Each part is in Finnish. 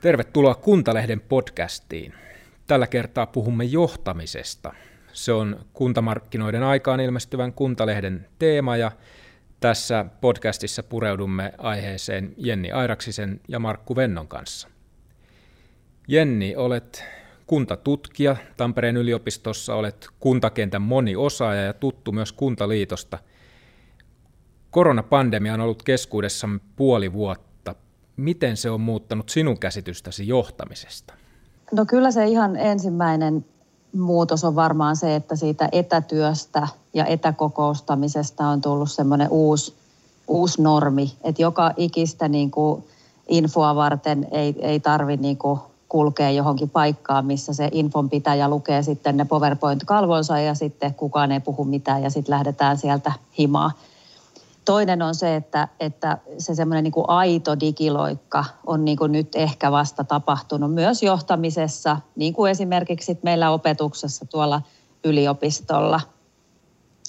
Tervetuloa Kuntalehden podcastiin. Tällä kertaa puhumme johtamisesta. Se on kuntamarkkinoiden aikaan ilmestyvän Kuntalehden teema ja tässä podcastissa pureudumme aiheeseen Jenni Airaksisen ja Markku Vennon kanssa. Jenni, olet kuntatutkija Tampereen yliopistossa, olet kuntakentän moniosaaja ja tuttu myös Kuntaliitosta. Koronapandemia on ollut keskuudessamme puoli vuotta. Miten se on muuttanut sinun käsitystäsi johtamisesta? No kyllä se ihan ensimmäinen muutos on varmaan se, että siitä etätyöstä ja etäkokoustamisesta on tullut semmoinen uusi, uusi normi, että joka ikistä niin kuin infoa varten ei, ei tarvitse niin kulkea johonkin paikkaan, missä se infon pitäjä lukee sitten ne PowerPoint-kalvonsa ja sitten kukaan ei puhu mitään ja sitten lähdetään sieltä himaa. Toinen on se, että, että se semmoinen niin aito digiloikka on niin kuin nyt ehkä vasta tapahtunut myös johtamisessa, niin kuin esimerkiksi meillä opetuksessa tuolla yliopistolla.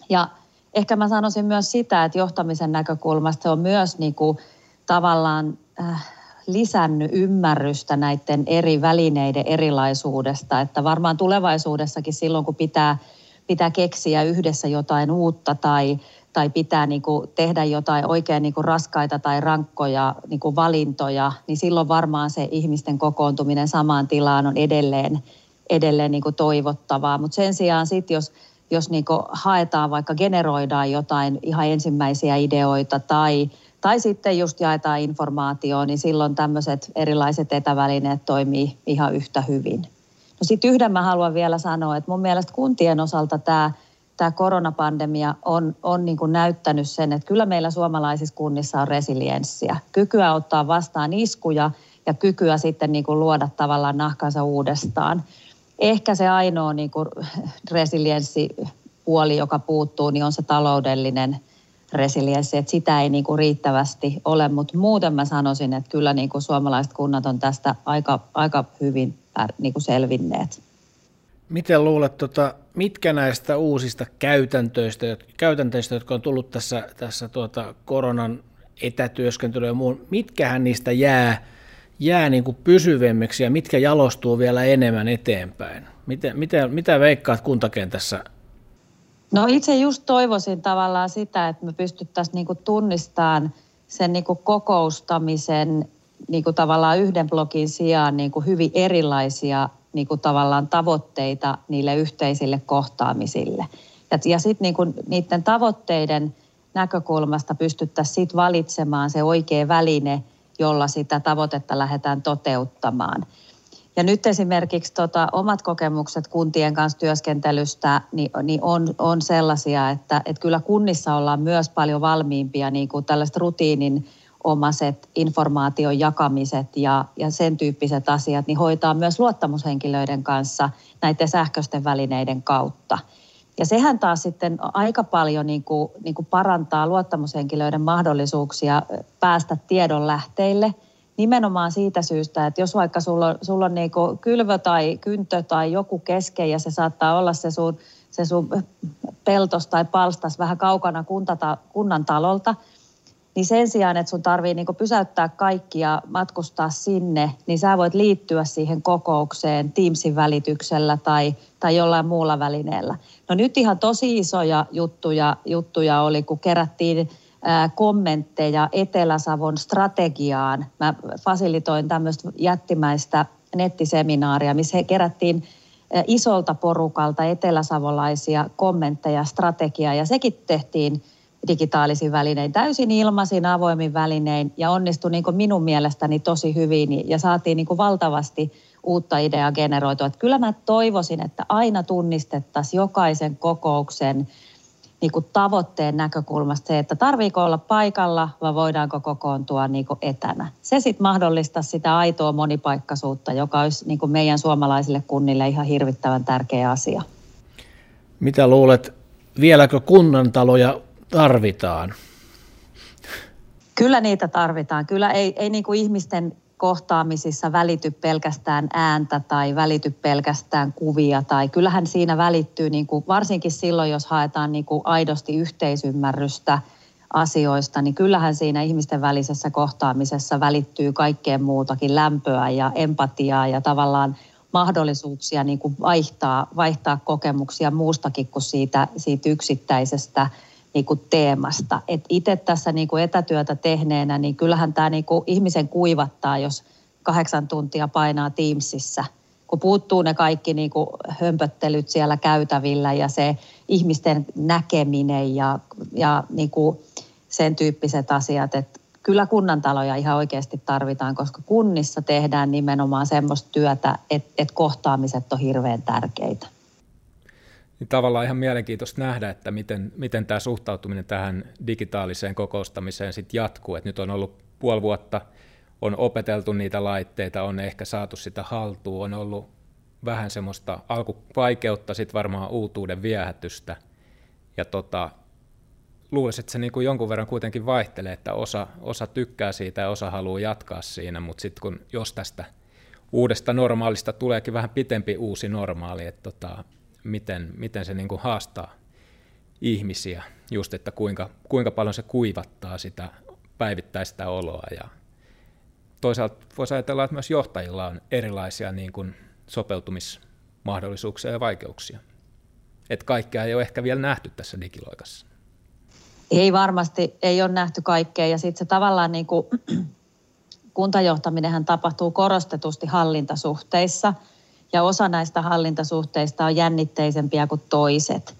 Ja ehkä mä sanoisin myös sitä, että johtamisen näkökulmasta se on myös niin kuin tavallaan äh, lisännyt ymmärrystä näiden eri välineiden erilaisuudesta, että varmaan tulevaisuudessakin silloin, kun pitää, pitää keksiä yhdessä jotain uutta tai, tai pitää niin kuin tehdä jotain oikein niin kuin raskaita tai rankkoja niin kuin valintoja, niin silloin varmaan se ihmisten kokoontuminen samaan tilaan on edelleen, edelleen niin kuin toivottavaa. Mutta sen sijaan sitten, jos, jos niin kuin haetaan vaikka generoidaan jotain ihan ensimmäisiä ideoita tai tai sitten just jaetaan informaatiota, niin silloin tämmöiset erilaiset etävälineet toimii ihan yhtä hyvin. No sitten yhden mä haluan vielä sanoa, että mun mielestä kuntien osalta tämä tämä koronapandemia on, on niin kuin näyttänyt sen, että kyllä meillä suomalaisissa kunnissa on resilienssiä. Kykyä ottaa vastaan iskuja ja kykyä sitten niin kuin luoda tavallaan nahkansa uudestaan. Ehkä se ainoa niin kuin resilienssipuoli, joka puuttuu, niin on se taloudellinen resilienssi, että sitä ei niin kuin riittävästi ole, mutta muuten mä sanoisin, että kyllä niin kuin suomalaiset kunnat on tästä aika, aika hyvin niin kuin selvinneet. Miten luulet, tota, mitkä näistä uusista käytäntöistä, käytäntöistä jotka on tullut tässä, tässä tuota koronan etätyöskentelyä ja muun, mitkähän niistä jää, jää niin kuin pysyvemmiksi ja mitkä jalostuu vielä enemmän eteenpäin? Miten, mitä, mitä veikkaat kuntakentässä No itse just toivoisin tavallaan sitä, että me pystyttäisiin niinku tunnistamaan sen niinku kokoustamisen niinku tavallaan yhden blogin sijaan niinku hyvin erilaisia niinku tavallaan tavoitteita niille yhteisille kohtaamisille. Ja, ja sitten niinku niiden tavoitteiden näkökulmasta pystyttäisiin sit valitsemaan se oikea väline, jolla sitä tavoitetta lähdetään toteuttamaan. Ja nyt esimerkiksi tota, omat kokemukset kuntien kanssa työskentelystä niin, niin on, on sellaisia, että, että kyllä kunnissa ollaan myös paljon valmiimpia niin kuin tällaiset rutiinin omaset informaation jakamiset ja, ja sen tyyppiset asiat, niin hoitaa myös luottamushenkilöiden kanssa näiden sähköisten välineiden kautta. Ja sehän taas sitten aika paljon niin kuin, niin kuin parantaa luottamushenkilöiden mahdollisuuksia päästä tiedon lähteille – nimenomaan siitä syystä, että jos vaikka sulla on, sulla on niin kylvö tai kyntö tai joku kesken ja se saattaa olla se sun, se sun peltos tai palstas vähän kaukana kuntata, kunnan talolta, niin sen sijaan, että sun tarvii niin pysäyttää kaikki ja matkustaa sinne, niin sä voit liittyä siihen kokoukseen Teamsin välityksellä tai, tai jollain muulla välineellä. No nyt ihan tosi isoja juttuja, juttuja oli, kun kerättiin kommentteja Etelä-Savon strategiaan. Mä fasilitoin tämmöistä jättimäistä nettiseminaaria, missä he kerättiin isolta porukalta eteläsavolaisia kommentteja strategiaa ja sekin tehtiin digitaalisin välinein, täysin ilmaisin, avoimin välinein ja onnistui niin minun mielestäni tosi hyvin ja saatiin niin valtavasti uutta ideaa generoitua. Että kyllä mä toivoisin, että aina tunnistettaisiin jokaisen kokouksen niin kuin tavoitteen näkökulmasta se, että tarviiko olla paikalla vai voidaanko kokoontua niin kuin etänä. Se sitten mahdollistaa sitä aitoa monipaikkaisuutta, joka olisi niin kuin meidän suomalaisille kunnille ihan hirvittävän tärkeä asia. Mitä luulet, vieläkö kunnantaloja tarvitaan? Kyllä niitä tarvitaan. Kyllä ei, ei niin kuin ihmisten kohtaamisissa välity pelkästään ääntä tai välity pelkästään kuvia. Tai kyllähän siinä välittyy, niin kuin, varsinkin silloin, jos haetaan niin kuin aidosti yhteisymmärrystä asioista, niin kyllähän siinä ihmisten välisessä kohtaamisessa välittyy kaikkeen muutakin lämpöä ja empatiaa ja tavallaan mahdollisuuksia niin kuin vaihtaa, vaihtaa kokemuksia muustakin kuin siitä, siitä yksittäisestä niin kuin teemasta. Et itse tässä niin kuin etätyötä tehneenä, niin kyllähän tämä niin kuin ihmisen kuivattaa, jos kahdeksan tuntia painaa Teamsissa – kun puuttuu ne kaikki niin kuin hömpöttelyt siellä käytävillä ja se ihmisten näkeminen ja, ja niin kuin sen tyyppiset asiat, että kyllä kunnantaloja ihan oikeasti tarvitaan, koska kunnissa tehdään nimenomaan semmoista työtä, että, että kohtaamiset on hirveän tärkeitä. Niin tavallaan ihan mielenkiintoista nähdä, että miten, miten tämä suhtautuminen tähän digitaaliseen kokoustamiseen sitten jatkuu. Et nyt on ollut puoli vuotta, on opeteltu niitä laitteita, on ehkä saatu sitä haltuun, on ollut vähän semmoista alkuvaikeutta, sitten varmaan uutuuden viehätystä. Ja tota, luulisin, että se niin kuin jonkun verran kuitenkin vaihtelee, että osa, osa tykkää siitä ja osa haluaa jatkaa siinä, mutta sitten kun jos tästä uudesta normaalista tuleekin vähän pitempi uusi normaali, että tota, miten, miten se niin kuin haastaa ihmisiä, just että kuinka, kuinka paljon se kuivattaa sitä päivittäistä oloa. Ja toisaalta voisi ajatella, että myös johtajilla on erilaisia niin kuin sopeutumismahdollisuuksia ja vaikeuksia. Että kaikkea ei ole ehkä vielä nähty tässä digiloikassa. Ei varmasti, ei ole nähty kaikkea ja sitten se tavallaan niin kuin, kuntajohtaminenhan tapahtuu korostetusti hallintasuhteissa ja osa näistä hallintasuhteista on jännitteisempiä kuin toiset.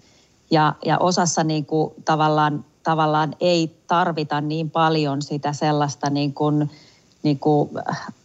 Ja, ja osassa niin kuin tavallaan, tavallaan ei tarvita niin paljon sitä sellaista niin kuin, niin kuin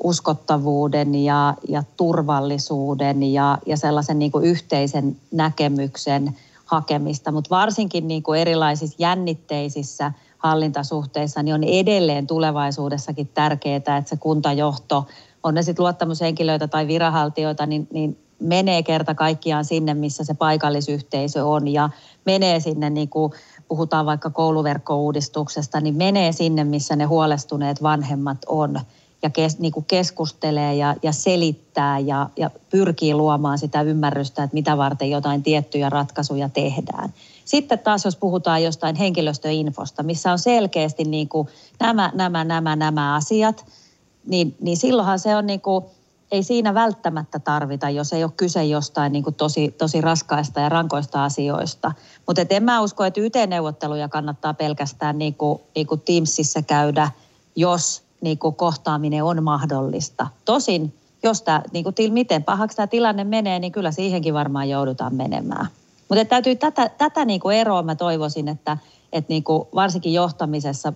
uskottavuuden ja, ja turvallisuuden ja, ja sellaisen niin kuin yhteisen näkemyksen hakemista, mutta varsinkin niin kuin erilaisissa jännitteisissä hallintasuhteissa niin on edelleen tulevaisuudessakin tärkeää, että se kuntajohto, on ne sitten luottamushenkilöitä tai viranhaltijoita, niin, niin menee kerta kaikkiaan sinne, missä se paikallisyhteisö on ja menee sinne, niin kuin puhutaan vaikka kouluverkkouudistuksesta, niin menee sinne, missä ne huolestuneet vanhemmat on ja kes, niin kuin keskustelee ja, ja selittää ja, ja pyrkii luomaan sitä ymmärrystä, että mitä varten jotain tiettyjä ratkaisuja tehdään. Sitten taas, jos puhutaan jostain henkilöstöinfosta, missä on selkeästi niin kuin nämä, nämä, nämä, nämä asiat, niin, niin silloinhan se on niin kuin, ei siinä välttämättä tarvita, jos ei ole kyse jostain niin kuin tosi, tosi raskaista ja rankoista asioista. Mutta en mä usko, että YT-neuvotteluja kannattaa pelkästään niin kuin, niin kuin Teamsissa käydä, jos niin kuin kohtaaminen on mahdollista. Tosin, jos tämä, niin kuin, miten pahaksi tämä tilanne menee, niin kyllä siihenkin varmaan joudutaan menemään. Mutta täytyy tätä, tätä niin kuin eroa mä toivoisin, että, että niin kuin varsinkin johtamisessa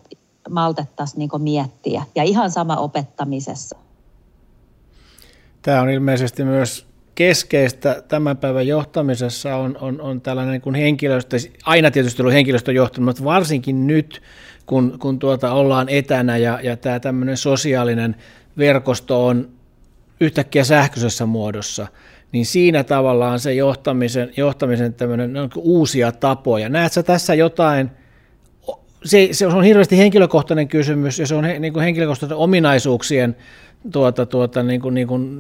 maltettaisiin niin miettiä ja ihan sama opettamisessa. Tämä on ilmeisesti myös keskeistä tämän päivän johtamisessa on, on, on tällainen niin kuin henkilöstö, aina tietysti ollut henkilöstöjohtaminen, mutta varsinkin nyt, kun, kun tuota ollaan etänä ja, ja tämä tämmöinen sosiaalinen verkosto on yhtäkkiä sähköisessä muodossa, niin siinä tavallaan se johtamisen, johtamisen tämmöinen no, uusia tapoja. Näet sä tässä jotain, se, se on hirveästi henkilökohtainen kysymys ja se on he, niin kuin henkilökohtaisen ominaisuuksien tuota, tuota, niin kuin, niin kuin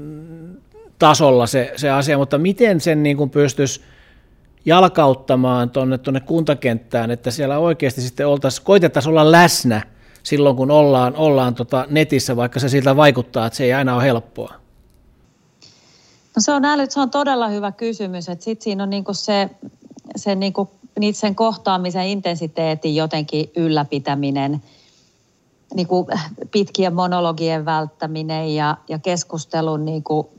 tasolla se, se asia, mutta miten sen niin kuin pystyisi jalkauttamaan tuonne, tuonne kuntakenttään, että siellä oikeasti sitten oltaisiin, koitettaisiin olla läsnä silloin, kun ollaan, ollaan tota netissä, vaikka se siltä vaikuttaa, että se ei aina ole helppoa? No se on, äly, se on todella hyvä kysymys, että sitten siinä on niinku se, se niinku, sen kohtaamisen intensiteetin jotenkin ylläpitäminen, niinku pitkien monologien välttäminen ja, ja keskustelun niinku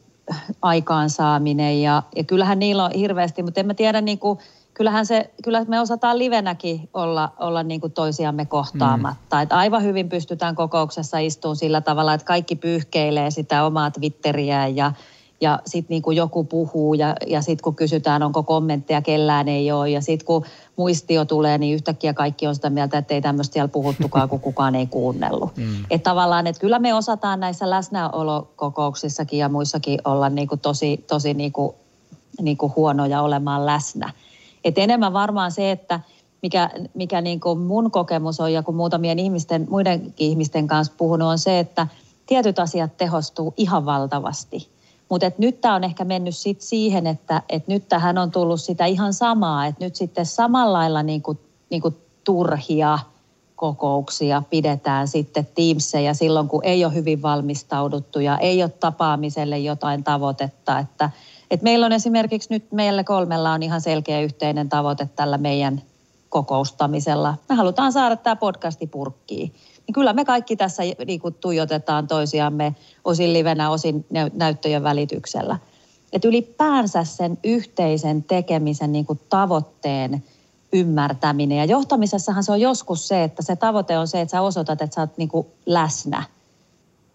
aikaansaaminen ja, ja kyllähän niillä on hirveästi, mutta en mä tiedä niin kuin, kyllähän se, kyllä me osataan livenäkin olla, olla niin kuin toisiamme kohtaamatta. Mm. Että aivan hyvin pystytään kokouksessa istumaan sillä tavalla, että kaikki pyyhkeilee sitä omaa Twitteriä ja, ja sitten niin joku puhuu ja, ja sitten kun kysytään, onko kommentteja, kellään ei ole. Ja sitten kun muistio tulee, niin yhtäkkiä kaikki on sitä mieltä, että ei tämmöistä siellä puhuttukaan, kun kukaan ei kuunnellut. Mm. Että tavallaan, että kyllä me osataan näissä läsnäolokokouksissakin ja muissakin olla niin kuin tosi, tosi niin kuin, niin kuin huonoja olemaan läsnä. Et enemmän varmaan se, että mikä, mikä niin kuin mun kokemus on ja kun muutamien ihmisten, muidenkin ihmisten kanssa puhunut, on se, että tietyt asiat tehostuu ihan valtavasti – mutta nyt tämä on ehkä mennyt sit siihen, että et nyt tähän on tullut sitä ihan samaa, että nyt sitten samalla lailla niinku, niinku turhia kokouksia pidetään sitten Teamsseja silloin, kun ei ole hyvin valmistauduttu ja ei ole tapaamiselle jotain tavoitetta. Että, että meillä on esimerkiksi nyt meillä kolmella on ihan selkeä yhteinen tavoite tällä meidän kokoustamisella. Me halutaan saada tämä podcasti purkkiin. Kyllä me kaikki tässä niin kuin tuijotetaan toisiamme osin livenä, osin näyttöjen välityksellä. Että ylipäänsä sen yhteisen tekemisen niin kuin tavoitteen ymmärtäminen. Ja johtamisessahan se on joskus se, että se tavoite on se, että sä osoitat, että sä oot niin kuin läsnä.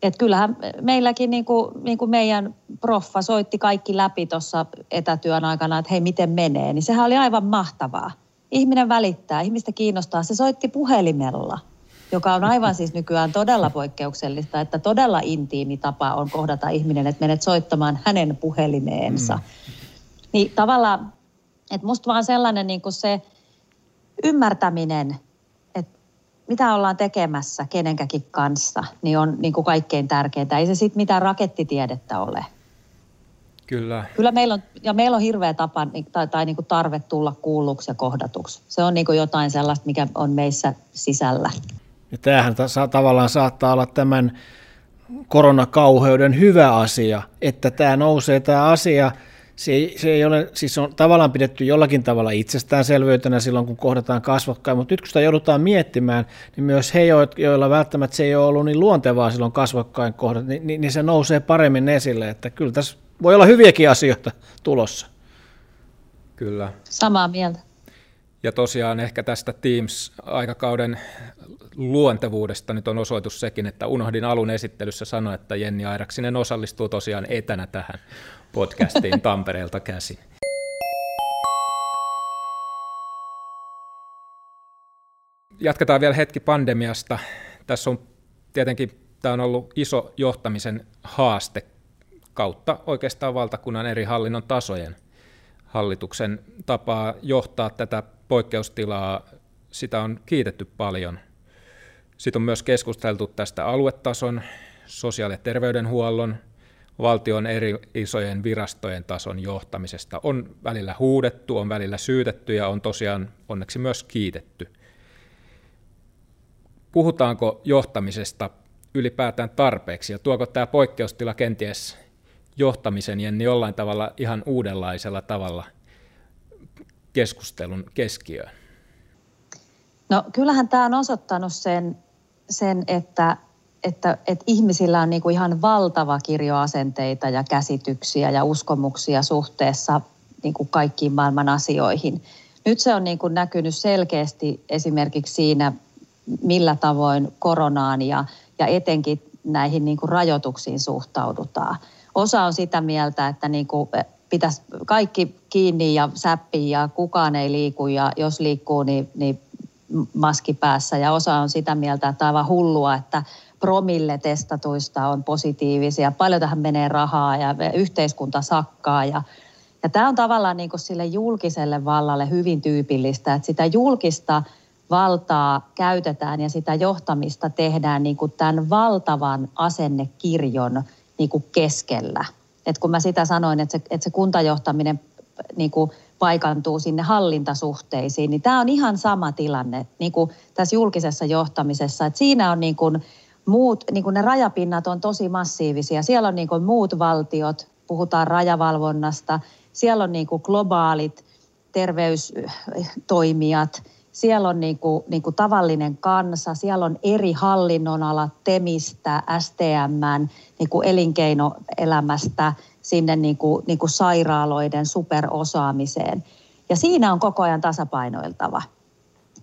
Et kyllähän meilläkin niin kuin, niin kuin meidän proffa soitti kaikki läpi tuossa etätyön aikana, että hei miten menee. Niin sehän oli aivan mahtavaa. Ihminen välittää, ihmistä kiinnostaa. Se soitti puhelimella joka on aivan siis nykyään todella poikkeuksellista, että todella intiimi tapa on kohdata ihminen, että menet soittamaan hänen puhelimeensa. Mm. Niin tavallaan, että musta vaan sellainen niin kuin se ymmärtäminen, että mitä ollaan tekemässä kenenkäkin kanssa, niin on niin kuin kaikkein tärkeintä. Ei se sitten mitään rakettitiedettä ole. Kyllä. Kyllä meillä on, ja meillä on hirveä tapa tai, tai niin kuin tarve tulla kuulluksi ja kohdatuksi. Se on niin kuin jotain sellaista, mikä on meissä sisällä. Ja tämähän ta- tavallaan saattaa olla tämän koronakauheuden hyvä asia, että tämä nousee tämä asia, se ei, se ei ole, siis on tavallaan pidetty jollakin tavalla itsestäänselvyytenä silloin, kun kohdataan kasvokkain, mutta nyt kun sitä joudutaan miettimään, niin myös he, joilla välttämättä se ei ole ollut niin luontevaa silloin kasvokkain kohdat, niin, niin, niin se nousee paremmin esille, että kyllä tässä voi olla hyviäkin asioita tulossa. Kyllä. Samaa mieltä. Ja tosiaan ehkä tästä Teams-aikakauden luontevuudesta nyt on osoitus sekin, että unohdin alun esittelyssä sanoa, että Jenni Airaksinen osallistuu tosiaan etänä tähän podcastiin Tampereelta käsin. Jatketaan vielä hetki pandemiasta. Tässä on tietenkin tämä on ollut iso johtamisen haaste kautta oikeastaan valtakunnan eri hallinnon tasojen. Hallituksen tapaa johtaa tätä poikkeustilaa, sitä on kiitetty paljon. Sitten on myös keskusteltu tästä aluetason, sosiaali- ja terveydenhuollon, valtion eri isojen virastojen tason johtamisesta. On välillä huudettu, on välillä syytetty ja on tosiaan onneksi myös kiitetty. Puhutaanko johtamisesta ylipäätään tarpeeksi ja tuoko tämä poikkeustila kenties johtamisen Jenni jollain tavalla ihan uudenlaisella tavalla keskustelun keskiöön? No kyllähän tämä on osoittanut sen, sen että, että, että ihmisillä on niinku ihan valtava kirjo asenteita ja käsityksiä ja uskomuksia suhteessa niinku kaikkiin maailman asioihin. Nyt se on niinku näkynyt selkeästi esimerkiksi siinä, millä tavoin koronaan ja, ja etenkin näihin niinku rajoituksiin suhtaudutaan. Osa on sitä mieltä, että niinku pitäisi kaikki kiinni ja säppi ja kukaan ei liiku ja jos liikkuu, niin, niin maski päässä. Ja osa on sitä mieltä, että aivan hullua, että promille testatuista on positiivisia. Paljon tähän menee rahaa ja yhteiskunta sakkaa ja ja tämä on tavallaan niin sille julkiselle vallalle hyvin tyypillistä, että sitä julkista valtaa käytetään ja sitä johtamista tehdään niin kuin tämän valtavan asennekirjon niin kuin keskellä. Et kun mä sitä sanoin, että se, että se kuntajohtaminen niin kuin paikantuu sinne hallintasuhteisiin, niin tämä on ihan sama tilanne niin kuin tässä julkisessa johtamisessa. Että siinä on niin kuin muut, niin kuin ne rajapinnat on tosi massiivisia. Siellä on niin kuin muut valtiot, puhutaan rajavalvonnasta, siellä on niin kuin globaalit terveystoimijat, siellä on niin kuin, niin kuin tavallinen kansa, siellä on eri hallinnonalat, TEMistä, STM, niin kuin elinkeinoelämästä – sinne niin kuin, niin kuin sairaaloiden superosaamiseen. Ja siinä on koko ajan tasapainoiltava.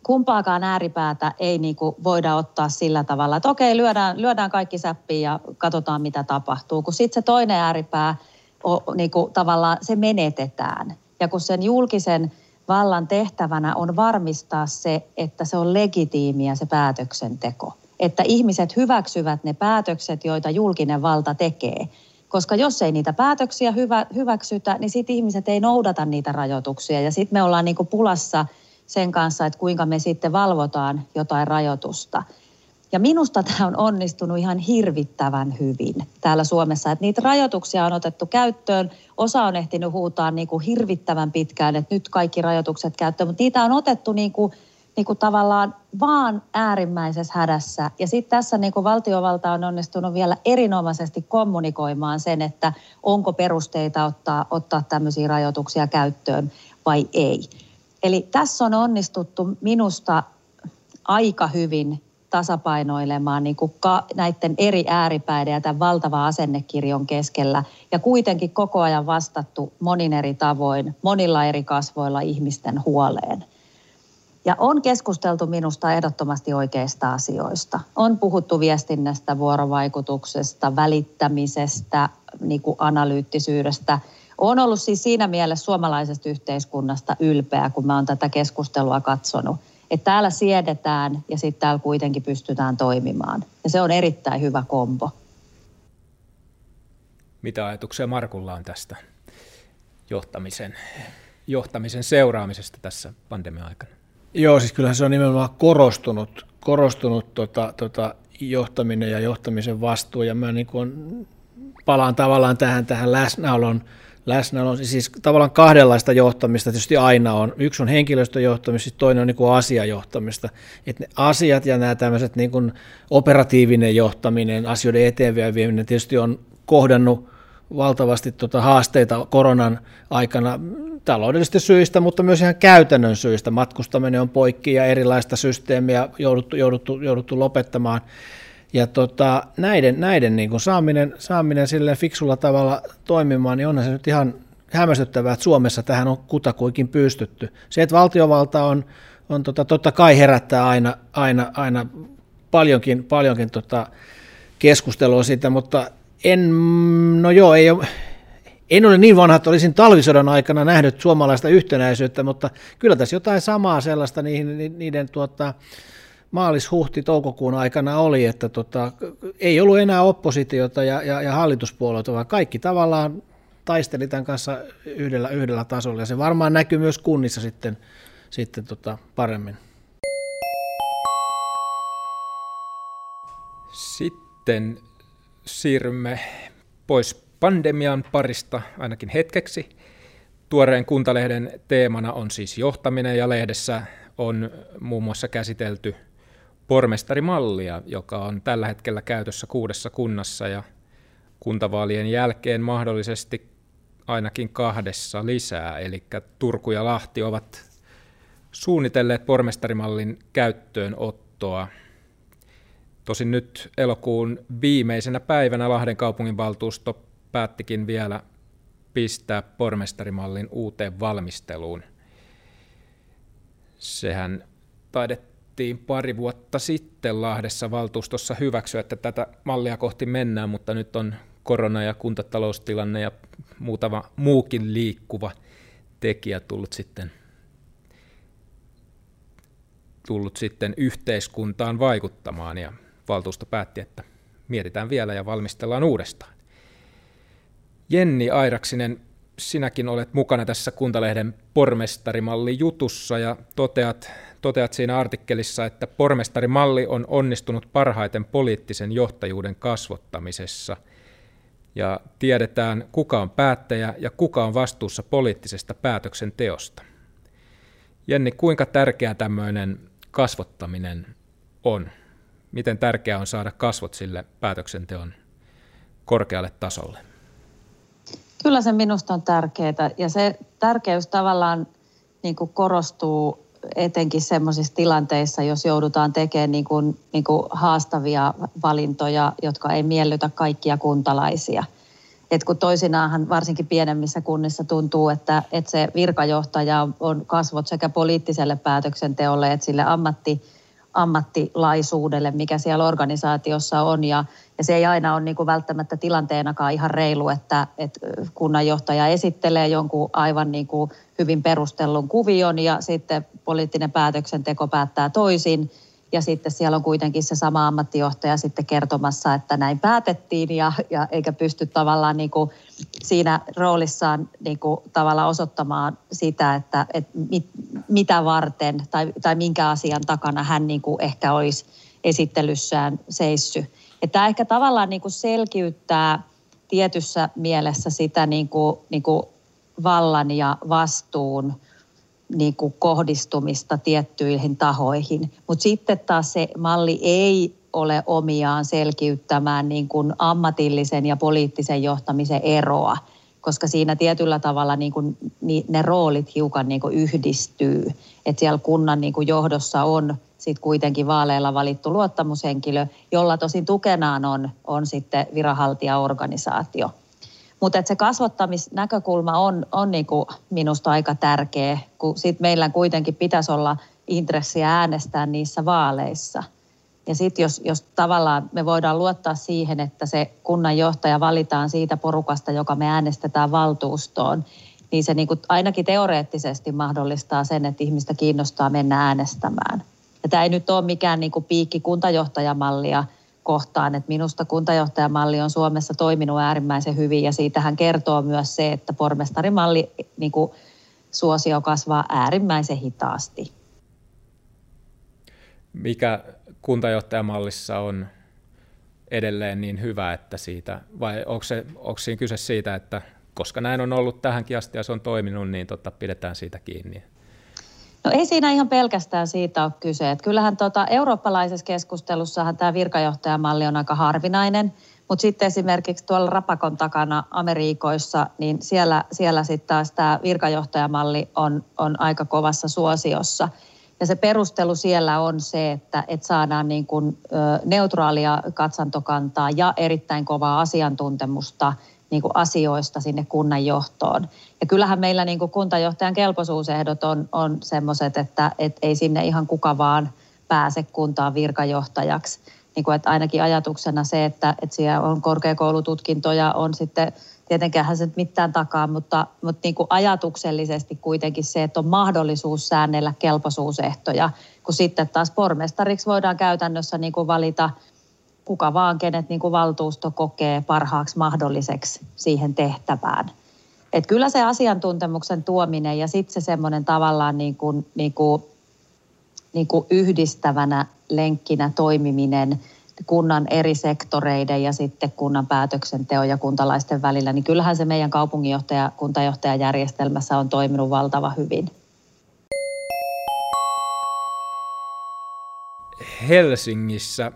Kumpaakaan ääripäätä ei niin kuin voida ottaa sillä tavalla, että okei, lyödään, lyödään kaikki säppiin ja katsotaan mitä tapahtuu. Kun sitten se toinen ääripää, on, niin kuin, tavallaan se menetetään. Ja kun sen julkisen vallan tehtävänä on varmistaa se, että se on legitiimiä se päätöksenteko. Että ihmiset hyväksyvät ne päätökset, joita julkinen valta tekee – koska jos ei niitä päätöksiä hyvä, hyväksytä, niin sitten ihmiset ei noudata niitä rajoituksia. Ja sitten me ollaan niinku pulassa sen kanssa, että kuinka me sitten valvotaan jotain rajoitusta. Ja minusta tämä on onnistunut ihan hirvittävän hyvin täällä Suomessa. Että niitä rajoituksia on otettu käyttöön. Osa on ehtinyt huutaa niin kuin hirvittävän pitkään, että nyt kaikki rajoitukset käyttöön. Mutta niitä on otettu niin kuin niin kuin tavallaan vaan äärimmäisessä hädässä. Ja sitten tässä niin kuin valtiovalta on onnistunut vielä erinomaisesti kommunikoimaan sen, että onko perusteita ottaa, ottaa tämmöisiä rajoituksia käyttöön vai ei. Eli tässä on onnistuttu minusta aika hyvin tasapainoilemaan niin kuin ka, näiden eri ääripäiden ja tämän valtava asennekirjon keskellä. Ja kuitenkin koko ajan vastattu monin eri tavoin, monilla eri kasvoilla ihmisten huoleen. Ja on keskusteltu minusta ehdottomasti oikeista asioista. On puhuttu viestinnästä, vuorovaikutuksesta, välittämisestä, niin kuin analyyttisyydestä. On ollut siis siinä mielessä suomalaisesta yhteiskunnasta ylpeä, kun mä oon tätä keskustelua katsonut. Että täällä siedetään ja sitten täällä kuitenkin pystytään toimimaan. Ja se on erittäin hyvä kombo. Mitä ajatuksia Markulla on tästä johtamisen, johtamisen seuraamisesta tässä pandemian aikana? Joo, siis kyllähän se on nimenomaan korostunut, korostunut tota, tota, johtaminen ja johtamisen vastuu. Ja mä niin kuin palaan tavallaan tähän, tähän läsnäolon, läsnäolon, siis tavallaan kahdenlaista johtamista tietysti aina on. Yksi on henkilöstöjohtamista, siis toinen on niin kuin asiajohtamista. Et ne asiat ja nämä tämmöiset niin kuin operatiivinen johtaminen, asioiden eteenpäin vieminen tietysti on kohdannut valtavasti tota haasteita koronan aikana taloudellisista syistä, mutta myös ihan käytännön syistä. Matkustaminen on poikki ja erilaista systeemiä jouduttu, jouduttu, jouduttu lopettamaan. Ja tota, näiden, näiden niin kuin saaminen, saaminen sille fiksulla tavalla toimimaan, niin onhan se nyt ihan hämmästyttävää, että Suomessa tähän on kutakuikin pystytty. Se, että valtiovalta on, on tota, totta kai herättää aina, aina, aina paljonkin, paljonkin tota keskustelua siitä, mutta en, no joo, ei ole, en ole niin vanha, että olisin talvisodan aikana nähnyt suomalaista yhtenäisyyttä, mutta kyllä tässä jotain samaa sellaista niiden, niiden tuota, maalis, huhti, toukokuun aikana oli, että tota, ei ollut enää oppositiota ja, ja, ja hallituspuolueita, vaan kaikki tavallaan taisteli tämän kanssa yhdellä, yhdellä tasolla, ja se varmaan näkyy myös kunnissa sitten, sitten tota, paremmin. Sitten siirrymme pois pandemian parista ainakin hetkeksi. Tuoreen kuntalehden teemana on siis johtaminen ja lehdessä on muun muassa käsitelty pormestarimallia, joka on tällä hetkellä käytössä kuudessa kunnassa ja kuntavaalien jälkeen mahdollisesti ainakin kahdessa lisää. Eli Turku ja Lahti ovat suunnitelleet pormestarimallin käyttöönottoa Tosin nyt elokuun viimeisenä päivänä Lahden kaupunginvaltuusto päättikin vielä pistää pormestarimallin uuteen valmisteluun. Sehän taidettiin pari vuotta sitten Lahdessa valtuustossa hyväksyä, että tätä mallia kohti mennään, mutta nyt on korona- ja kuntataloustilanne ja muutama muukin liikkuva tekijä tullut sitten, tullut sitten yhteiskuntaan vaikuttamaan ja valtuusto päätti, että mietitään vielä ja valmistellaan uudestaan. Jenni Airaksinen, sinäkin olet mukana tässä Kuntalehden pormestarimalli jutussa ja toteat, toteat siinä artikkelissa, että pormestarimalli on onnistunut parhaiten poliittisen johtajuuden kasvottamisessa ja tiedetään kuka on päättäjä ja kuka on vastuussa poliittisesta päätöksenteosta. Jenni, kuinka tärkeä tämmöinen kasvottaminen on? miten tärkeää on saada kasvot sille päätöksenteon korkealle tasolle? Kyllä se minusta on tärkeää ja se tärkeys tavallaan niin kuin korostuu etenkin sellaisissa tilanteissa, jos joudutaan tekemään niin kuin, niin kuin haastavia valintoja, jotka ei miellytä kaikkia kuntalaisia. Et kun toisinaanhan varsinkin pienemmissä kunnissa tuntuu, että, että se virkajohtaja on kasvot sekä poliittiselle päätöksenteolle että sille ammatti ammattilaisuudelle, mikä siellä organisaatiossa on. Ja, ja se ei aina ole niin kuin välttämättä tilanteenakaan ihan reilu, että, että kunnanjohtaja esittelee jonkun aivan niin kuin hyvin perustellun kuvion ja sitten poliittinen päätöksenteko päättää toisin ja sitten siellä on kuitenkin se sama ammattijohtaja sitten kertomassa, että näin päätettiin ja, ja eikä pysty tavallaan niin kuin siinä roolissaan niin kuin tavallaan osoittamaan sitä, että, että mit, mitä varten tai, tai minkä asian takana hän niin kuin ehkä olisi esittelyssään seissy. Tämä ehkä tavallaan niin kuin selkiyttää tietyssä mielessä sitä niin kuin, niin kuin vallan ja vastuun niin kuin kohdistumista tiettyihin tahoihin. Mutta sitten taas se malli ei ole omiaan selkiyttämään niin kuin ammatillisen ja poliittisen johtamisen eroa, koska siinä tietyllä tavalla niin kuin ne roolit hiukan niin kuin yhdistyy. Että siellä kunnan niin kuin johdossa on sit kuitenkin vaaleilla valittu luottamushenkilö, jolla tosin tukenaan on, on sitten viranhaltijaorganisaatio. Mutta se kasvattamisnäkökulma on, on niinku minusta aika tärkeä, kun sit meillä kuitenkin pitäisi olla intressiä äänestää niissä vaaleissa. Ja sitten jos, jos tavallaan me voidaan luottaa siihen, että se kunnanjohtaja valitaan siitä porukasta, joka me äänestetään valtuustoon, niin se niinku ainakin teoreettisesti mahdollistaa sen, että ihmistä kiinnostaa mennä äänestämään. Ja tämä ei nyt ole mikään niinku piikki kuntajohtajamallia kohtaan, että minusta kuntajohtajamalli on Suomessa toiminut äärimmäisen hyvin ja siitähän kertoo myös se, että pormestarimalli niinku suosio kasvaa äärimmäisen hitaasti. Mikä kuntajohtajamallissa on edelleen niin hyvä, että siitä, vai onko, se, onko siinä kyse siitä, että koska näin on ollut tähänkin asti ja se on toiminut, niin totta, pidetään siitä kiinni? No ei siinä ihan pelkästään siitä ole kyse. Että kyllähän tuota, eurooppalaisessa keskustelussahan tämä virkajohtajamalli on aika harvinainen, mutta sitten esimerkiksi tuolla Rapakon takana Amerikoissa, niin siellä, siellä sitten taas tämä virkajohtajamalli on, on aika kovassa suosiossa. Ja se perustelu siellä on se, että, että saadaan niin kuin, neutraalia katsantokantaa ja erittäin kovaa asiantuntemusta – niin kuin asioista sinne kunnan johtoon. Ja kyllähän meillä niin kuin kuntajohtajan kelpoisuusehdot on, on semmoiset, että et ei sinne ihan kuka vaan pääse kuntaan virkajohtajaksi. Niin kuin, että ainakin ajatuksena se, että, että siellä on korkeakoulututkintoja, on sitten tietenkään se mitään takaa, mutta, mutta niin kuin ajatuksellisesti kuitenkin se, että on mahdollisuus säännellä kelpoisuusehtoja, kun sitten taas pormestariksi voidaan käytännössä niin kuin valita – kuka vaan, kenet niin kuin valtuusto kokee parhaaksi mahdolliseksi siihen tehtävään. Et kyllä se asiantuntemuksen tuominen ja sitten se semmoinen tavallaan niin kuin, niin kuin, niin kuin yhdistävänä lenkkinä toimiminen kunnan eri sektoreiden ja sitten kunnan päätöksenteon ja kuntalaisten välillä, niin kyllähän se meidän kaupunginjohtaja, kuntajohtajajärjestelmässä on toiminut valtava hyvin. Helsingissä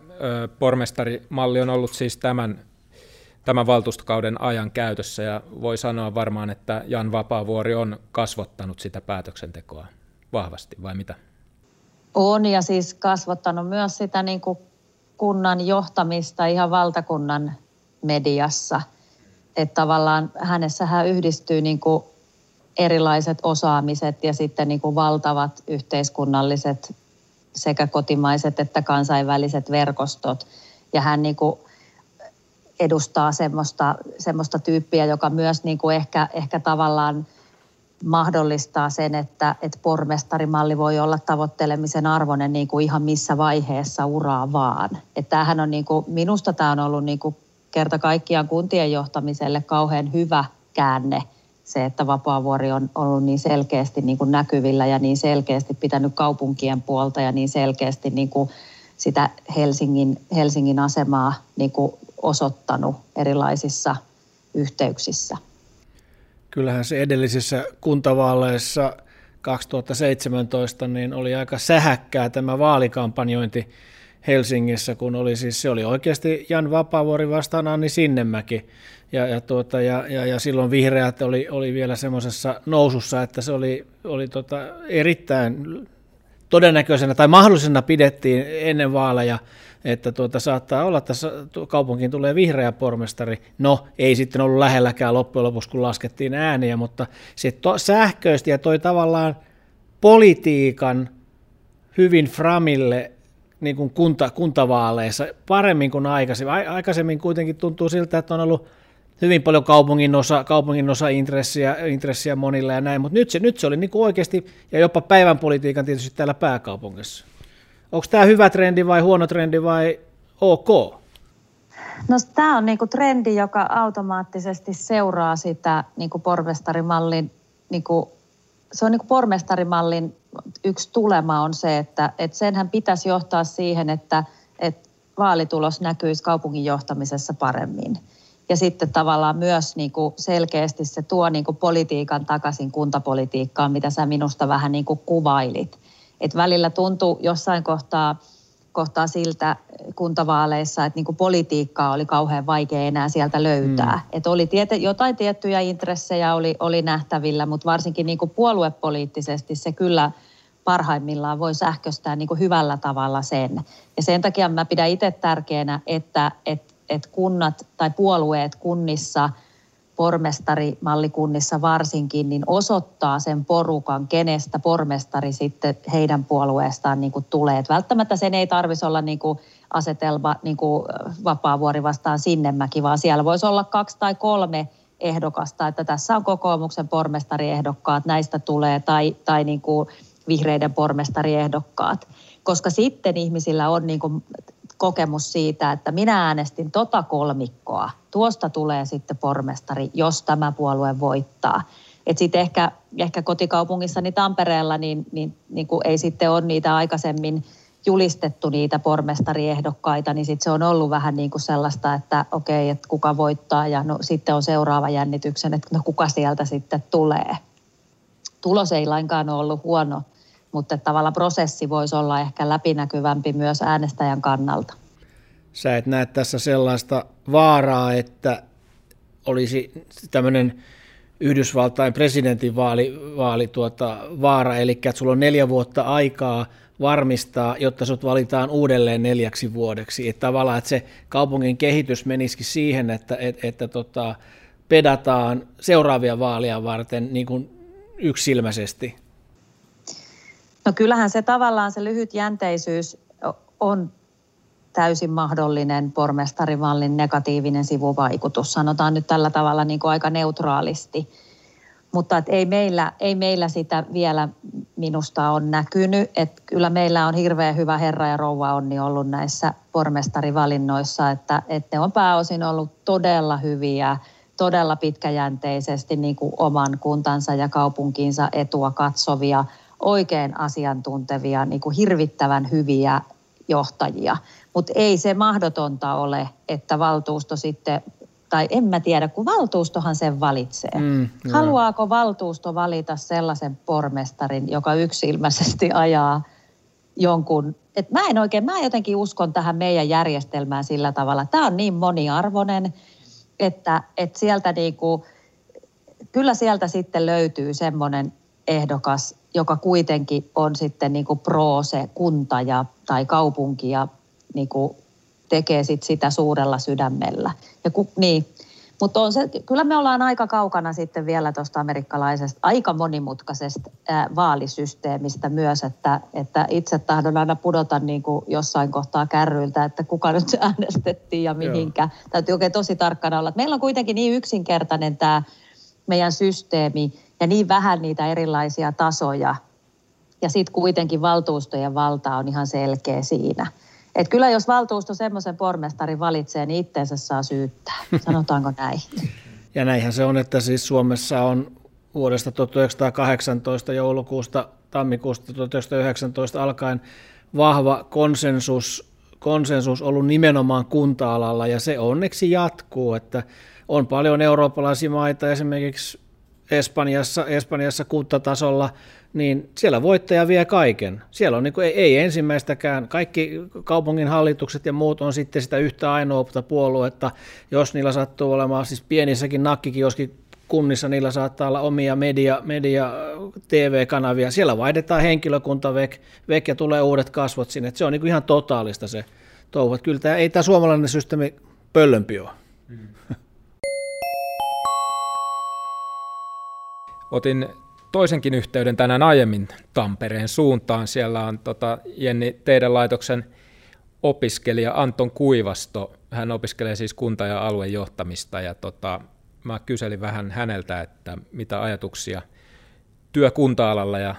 pormestarimalli on ollut siis tämän, tämän valtuustokauden ajan käytössä ja voi sanoa varmaan, että Jan Vapaavuori on kasvottanut sitä päätöksentekoa vahvasti, vai mitä? On ja siis kasvottanut myös sitä niin kuin kunnan johtamista ihan valtakunnan mediassa. Että tavallaan hänessähän yhdistyy niin kuin erilaiset osaamiset ja sitten niin kuin valtavat yhteiskunnalliset sekä kotimaiset että kansainväliset verkostot. Ja hän niin kuin edustaa semmoista, semmoista tyyppiä, joka myös niin kuin ehkä, ehkä tavallaan mahdollistaa sen, että, että pormestarimalli voi olla tavoittelemisen arvoinen niin kuin ihan missä vaiheessa uraa vaan. Että tämähän on niin kuin, minusta tämä on ollut niin kuin kerta kaikkiaan kuntien johtamiselle kauhean hyvä käänne – se, että Vapaavuori on ollut niin selkeästi niin kuin näkyvillä ja niin selkeästi pitänyt kaupunkien puolta ja niin selkeästi niin kuin sitä Helsingin, Helsingin asemaa niin kuin osoittanut erilaisissa yhteyksissä. Kyllähän se edellisissä kuntavaaleissa 2017 niin oli aika sähäkkää tämä vaalikampanjointi Helsingissä, kun oli siis, se oli oikeasti Jan Vapaavuori vastaan Anni Sinnemäki. Ja, ja, tuota, ja, ja, ja silloin vihreät oli, oli vielä semmoisessa nousussa, että se oli, oli tota erittäin todennäköisenä tai mahdollisena pidettiin ennen vaaleja, että tuota, saattaa olla, että kaupunkiin tulee vihreä pormestari. No, ei sitten ollut lähelläkään loppujen lopuksi, kun laskettiin ääniä, mutta se to, sähköisti ja toi tavallaan politiikan hyvin framille niin kuin kunta, kuntavaaleissa paremmin kuin aikaisemmin. Aikaisemmin kuitenkin tuntuu siltä, että on ollut hyvin paljon kaupungin osa, kaupungin osa intressiä, intressiä monilla ja näin, mutta nyt se, nyt se oli niin kuin oikeasti, ja jopa päivän politiikan tietysti täällä pääkaupungissa. Onko tämä hyvä trendi vai huono trendi vai ok? No tämä on niinku trendi, joka automaattisesti seuraa sitä niinku pormestarimallin, niinku, se on niinku pormestarimallin yksi tulema on se, että, että senhän pitäisi johtaa siihen, että, että vaalitulos näkyisi kaupungin johtamisessa paremmin. ja sitten tavallaan myös niin kuin selkeästi se tuo niin kuin politiikan takaisin kuntapolitiikkaan, mitä sä minusta vähän niin kuin kuvailit. Et välillä tuntuu jossain kohtaa, kohtaa siltä kuntavaaleissa, että niin kuin politiikkaa oli kauhean vaikea enää sieltä löytää. Mm. Et oli tiete, jotain tiettyjä intressejä oli, oli nähtävillä, mutta varsinkin niin kuin puoluepoliittisesti se kyllä parhaimmillaan voi sähköstää niin kuin hyvällä tavalla sen. Ja sen takia mä pidän itse tärkeänä, että, että että kunnat tai puolueet kunnissa, pormestarimallikunnissa varsinkin, niin osoittaa sen porukan, kenestä pormestari sitten heidän puolueestaan niin kuin tulee. Et välttämättä sen ei tarvitsisi olla niin kuin asetelma niin kuin Vapaavuori vastaan Sinnemäki, vaan siellä voisi olla kaksi tai kolme ehdokasta, että tässä on kokoomuksen pormestariehdokkaat, näistä tulee, tai, tai niin kuin vihreiden pormestariehdokkaat. Koska sitten ihmisillä on niin kuin kokemus siitä, että minä äänestin tota kolmikkoa. Tuosta tulee sitten pormestari, jos tämä puolue voittaa. Että sitten ehkä, ehkä kotikaupungissani Tampereella niin, niin, niin kuin ei sitten ole niitä aikaisemmin julistettu niitä pormestariehdokkaita, niin sitten se on ollut vähän niin kuin sellaista, että okei, että kuka voittaa ja no, sitten on seuraava jännityksen, että no kuka sieltä sitten tulee. Tulos ei lainkaan ole ollut huono, mutta tavallaan prosessi voisi olla ehkä läpinäkyvämpi myös äänestäjän kannalta. Sä et näe tässä sellaista vaaraa, että olisi tämmöinen Yhdysvaltain presidentinvaali vaali tuota, vaara, eli että sulla on neljä vuotta aikaa varmistaa, jotta sut valitaan uudelleen neljäksi vuodeksi. Että tavallaan, että se kaupungin kehitys menisikin siihen, että, että, että tota, pedataan seuraavia vaalia varten niin kuin yksilmäisesti. No kyllähän se tavallaan se lyhyt jänteisyys on täysin mahdollinen pormestarimallin negatiivinen sivuvaikutus, sanotaan nyt tällä tavalla niin kuin aika neutraalisti. Mutta että ei, meillä, ei meillä sitä vielä minusta on näkynyt. Että kyllä meillä on hirveän hyvä herra ja rouva onni ollut näissä pormestarivalinnoissa, että, että ne on pääosin ollut todella hyviä, todella pitkäjänteisesti niin kuin oman kuntansa ja kaupunkiinsa etua katsovia – oikein asiantuntevia, niin kuin hirvittävän hyviä johtajia. Mutta ei se mahdotonta ole, että valtuusto sitten, tai en mä tiedä, kun valtuustohan sen valitsee. Mm, Haluaako valtuusto valita sellaisen pormestarin, joka yksilmäisesti ajaa jonkun, että mä en oikein, mä jotenkin uskon tähän meidän järjestelmään sillä tavalla. Tämä on niin moniarvoinen, että, että sieltä niinku, kyllä sieltä sitten löytyy semmoinen ehdokas, joka kuitenkin on sitten niin kuin pro se kunta ja, tai kaupunki ja niin kuin tekee sit sitä suurella sydämellä. Ja ku, niin. Mutta on se, kyllä me ollaan aika kaukana sitten vielä tuosta amerikkalaisesta aika monimutkaisesta ää, vaalisysteemistä myös, että, että itse tahdon aina pudota niin kuin jossain kohtaa kärryiltä, että kuka nyt äänestettiin ja mihinkä. Joo. Täytyy oikein tosi tarkkana olla. Meillä on kuitenkin niin yksinkertainen tämä meidän systeemi, ja niin vähän niitä erilaisia tasoja. Ja sitten kuitenkin valtuustojen valta on ihan selkeä siinä. Et kyllä jos valtuusto semmoisen pormestarin valitsee, niin itteensä saa syyttää. Sanotaanko näin? Ja näinhän se on, että siis Suomessa on vuodesta 1918 joulukuusta tammikuusta 1919 alkaen vahva konsensus, konsensus ollut nimenomaan kunta-alalla ja se onneksi jatkuu, että on paljon eurooppalaisia maita, esimerkiksi Espanjassa, Espanjassa kuuttatasolla, niin siellä voittaja vie kaiken. Siellä on niin kuin, ei, ei ensimmäistäkään. Kaikki kaupungin hallitukset ja muut on sitten sitä yhtä ainoa puoluetta, jos niillä sattuu olemaan, siis pienissäkin nakkikioskin kunnissa niillä saattaa olla omia media, media TV-kanavia. Siellä vaihdetaan henkilökunta vek, vek ja tulee uudet kasvot sinne. Et se on niin kuin ihan totaalista se touhu. Kyllä tämä, ei tämä suomalainen systeemi pöllömpi ole. Otin toisenkin yhteyden tänään aiemmin Tampereen suuntaan. Siellä on tota, Jenni, teidän laitoksen opiskelija Anton Kuivasto. Hän opiskelee siis kunta- ja aluejohtamista ja tota, mä kyselin vähän häneltä, että mitä ajatuksia työ kunta-alalla ja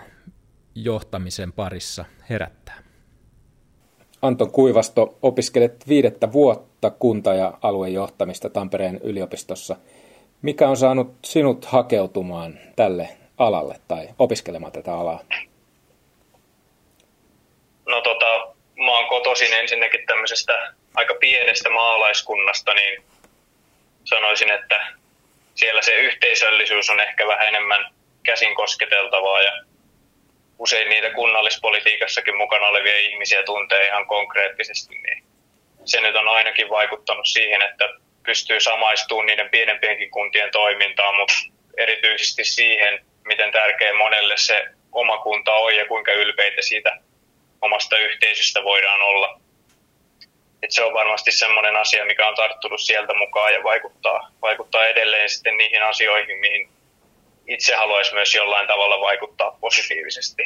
johtamisen parissa herättää. Anton Kuivasto, opiskelet viidettä vuotta kunta- ja aluejohtamista Tampereen yliopistossa – mikä on saanut sinut hakeutumaan tälle alalle tai opiskelemaan tätä alaa? No tota, mä oon kotoisin ensinnäkin tämmöisestä aika pienestä maalaiskunnasta, niin sanoisin, että siellä se yhteisöllisyys on ehkä vähän enemmän käsin kosketeltavaa ja usein niitä kunnallispolitiikassakin mukana olevia ihmisiä tuntee ihan konkreettisesti, niin se nyt on ainakin vaikuttanut siihen, että pystyy samaistumaan niiden pienempienkin kuntien toimintaan, mutta erityisesti siihen, miten tärkeä monelle se oma kunta on ja kuinka ylpeitä siitä omasta yhteisöstä voidaan olla. Et se on varmasti sellainen asia, mikä on tarttunut sieltä mukaan ja vaikuttaa, vaikuttaa edelleen sitten niihin asioihin, mihin itse haluaisi myös jollain tavalla vaikuttaa positiivisesti.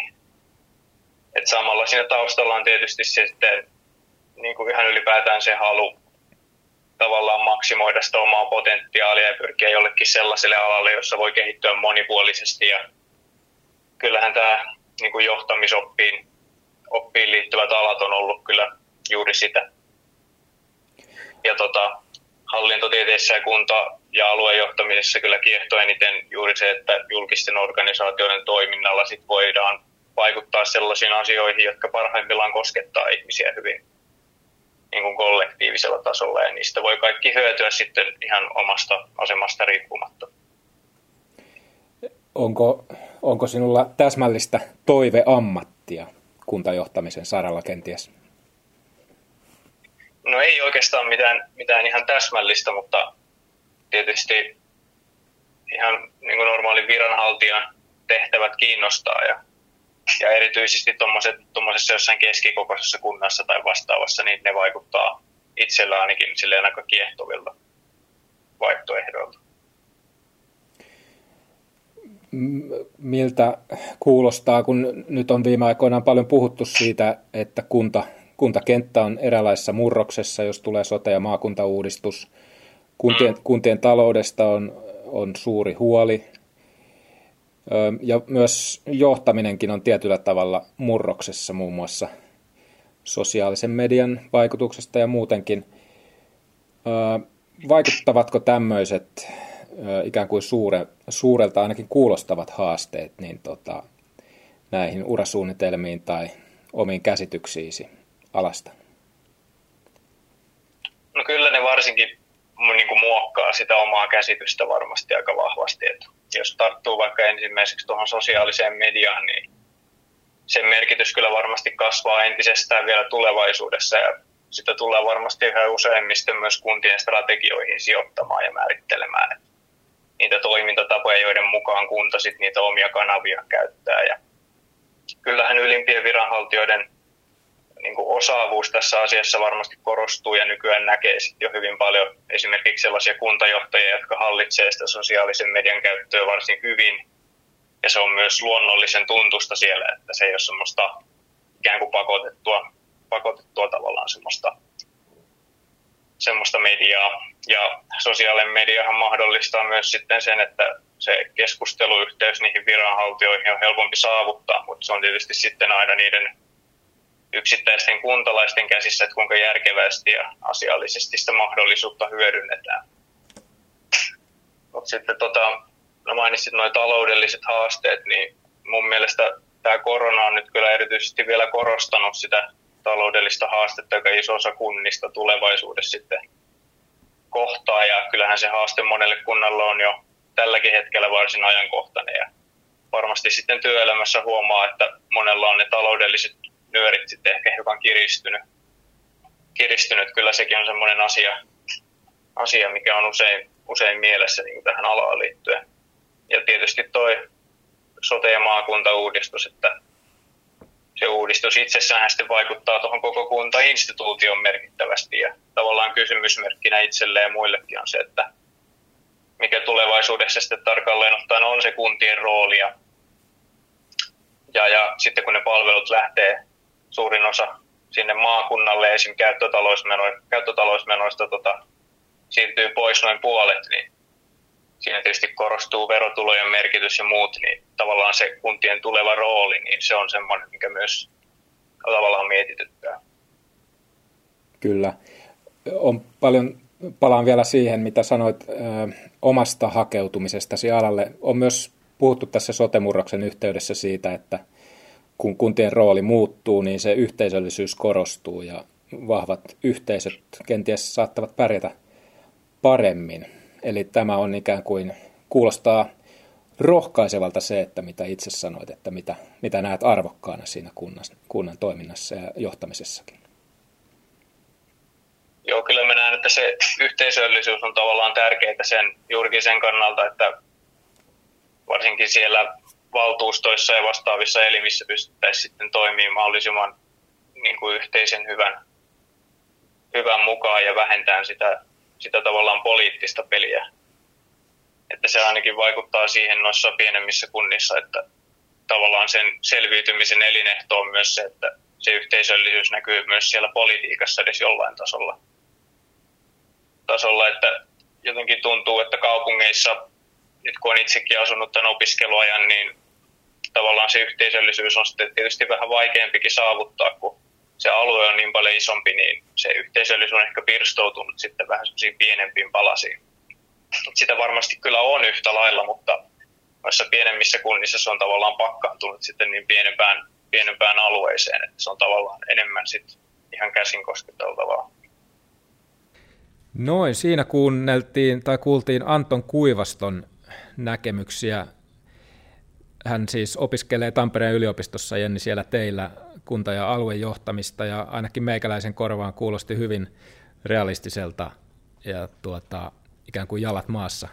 Et samalla siinä taustalla on tietysti sitten niin kuin ihan ylipäätään se halu tavallaan maksimoida sitä omaa potentiaalia ja pyrkiä jollekin sellaiselle alalle, jossa voi kehittyä monipuolisesti. Ja kyllähän tämä niin kuin johtamisoppiin oppiin liittyvät alat on ollut kyllä juuri sitä. Ja tota, hallintotieteissä ja kunta- ja aluejohtamisessa kyllä kiehtoo eniten juuri se, että julkisten organisaatioiden toiminnalla sit voidaan vaikuttaa sellaisiin asioihin, jotka parhaimmillaan koskettaa ihmisiä hyvin niin kuin kollektiivisella tasolla ja niistä voi kaikki hyötyä sitten ihan omasta asemasta riippumatta. Onko, onko sinulla täsmällistä toiveammattia kuntajohtamisen saralla kenties? No ei oikeastaan mitään, mitään ihan täsmällistä, mutta tietysti ihan niin kuin normaali viranhaltijan tehtävät kiinnostaa ja ja erityisesti tuommoisessa jossain keskikokoisessa kunnassa tai vastaavassa, niin ne vaikuttaa itsellä ainakin silleen aika kiehtovilta vaihtoehdolta. Miltä kuulostaa, kun nyt on viime aikoina paljon puhuttu siitä, että kunta, kuntakenttä on eräänlaisessa murroksessa, jos tulee sote- ja maakuntauudistus. Kuntien, kuntien taloudesta on, on suuri huoli, ja myös johtaminenkin on tietyllä tavalla murroksessa muun muassa sosiaalisen median vaikutuksesta ja muutenkin. Vaikuttavatko tämmöiset ikään kuin suure, suurelta ainakin kuulostavat haasteet niin tota, näihin urasuunnitelmiin tai omiin käsityksiisi alasta? No kyllä ne varsinkin niin kuin muokkaa sitä omaa käsitystä varmasti aika vahvasti. Että jos tarttuu vaikka ensimmäiseksi tuohon sosiaaliseen mediaan, niin sen merkitys kyllä varmasti kasvaa entisestään vielä tulevaisuudessa ja sitä tullaan varmasti yhä useimmista myös kuntien strategioihin sijoittamaan ja määrittelemään. Että niitä toimintatapoja, joiden mukaan kunta sit niitä omia kanavia käyttää. Ja kyllähän ylimpien viranhaltijoiden niin kuin osaavuus tässä asiassa varmasti korostuu ja nykyään näkee jo hyvin paljon esimerkiksi sellaisia kuntajohtajia, jotka hallitsee sitä sosiaalisen median käyttöä varsin hyvin. Ja se on myös luonnollisen tuntusta siellä, että se ei ole semmoista ikään kuin pakotettua, pakotettua tavallaan semmoista, semmoista mediaa. Ja sosiaalinen mediahan mahdollistaa myös sitten sen, että se keskusteluyhteys niihin viranhaltijoihin on helpompi saavuttaa, mutta se on tietysti sitten aina niiden yksittäisten kuntalaisten käsissä, että kuinka järkevästi ja asiallisesti sitä mahdollisuutta hyödynnetään. Mutta sitten tota, no mainitsit nuo taloudelliset haasteet, niin mun mielestä tämä korona on nyt kyllä erityisesti vielä korostanut sitä taloudellista haastetta, joka iso osa kunnista tulevaisuudessa sitten kohtaa. Ja kyllähän se haaste monelle kunnalle on jo tälläkin hetkellä varsin ajankohtainen. Ja varmasti sitten työelämässä huomaa, että monella on ne taloudelliset nyörit sitten ehkä hiukan kiristynyt. kiristynyt. Kyllä sekin on semmoinen asia, asia mikä on usein, usein mielessä niin tähän alaan liittyen. Ja tietysti toi sote- ja maakuntauudistus, että se uudistus itsessään sitten vaikuttaa tuohon koko kuntainstituution merkittävästi ja tavallaan kysymysmerkkinä itselleen ja muillekin on se, että mikä tulevaisuudessa sitten tarkalleen ottaen on se kuntien rooli ja, ja, ja sitten kun ne palvelut lähtee suurin osa sinne maakunnalle esim. Käyttötalousmenoista, käyttötalousmenoista tota, siirtyy pois noin puolet, niin siinä tietysti korostuu verotulojen merkitys ja muut, niin tavallaan se kuntien tuleva rooli, niin se on semmoinen, mikä myös tavallaan mietityttää. Kyllä. On paljon, palaan vielä siihen, mitä sanoit ö, omasta hakeutumisestasi alalle. On myös puhuttu tässä sotemurroksen yhteydessä siitä, että – kun kuntien rooli muuttuu, niin se yhteisöllisyys korostuu ja vahvat yhteisöt kenties saattavat pärjätä paremmin. Eli tämä on ikään kuin, kuulostaa rohkaisevalta se, että mitä itse sanoit, että mitä, mitä näet arvokkaana siinä kunnan, kunnan toiminnassa ja johtamisessakin. Joo, kyllä mä näen, että se yhteisöllisyys on tavallaan tärkeää sen, juurikin sen kannalta, että varsinkin siellä valtuustoissa ja vastaavissa elimissä pystyttäisiin sitten toimimaan mahdollisimman niin kuin yhteisen hyvän, hyvän mukaan ja vähentää sitä, sitä tavallaan poliittista peliä. Että se ainakin vaikuttaa siihen noissa pienemmissä kunnissa, että tavallaan sen selviytymisen elinehto on myös se, että se yhteisöllisyys näkyy myös siellä politiikassa edes jollain tasolla. tasolla että jotenkin tuntuu, että kaupungeissa, nyt kun on itsekin asunut tämän opiskeluajan, niin tavallaan se yhteisöllisyys on sitten tietysti vähän vaikeampikin saavuttaa, kun se alue on niin paljon isompi, niin se yhteisöllisyys on ehkä pirstoutunut sitten vähän semmoisiin pienempiin palasiin. Sitä varmasti kyllä on yhtä lailla, mutta noissa pienemmissä kunnissa se on tavallaan pakkaantunut sitten niin pienempään, pienempään alueeseen, että se on tavallaan enemmän sitten ihan käsin kosketeltavaa. Noin, siinä kuunneltiin tai kuultiin Anton Kuivaston näkemyksiä hän siis opiskelee Tampereen yliopistossa, Jenni, siellä teillä kunta- ja aluejohtamista, ja ainakin meikäläisen korvaan kuulosti hyvin realistiselta ja tuota, ikään kuin jalat maassa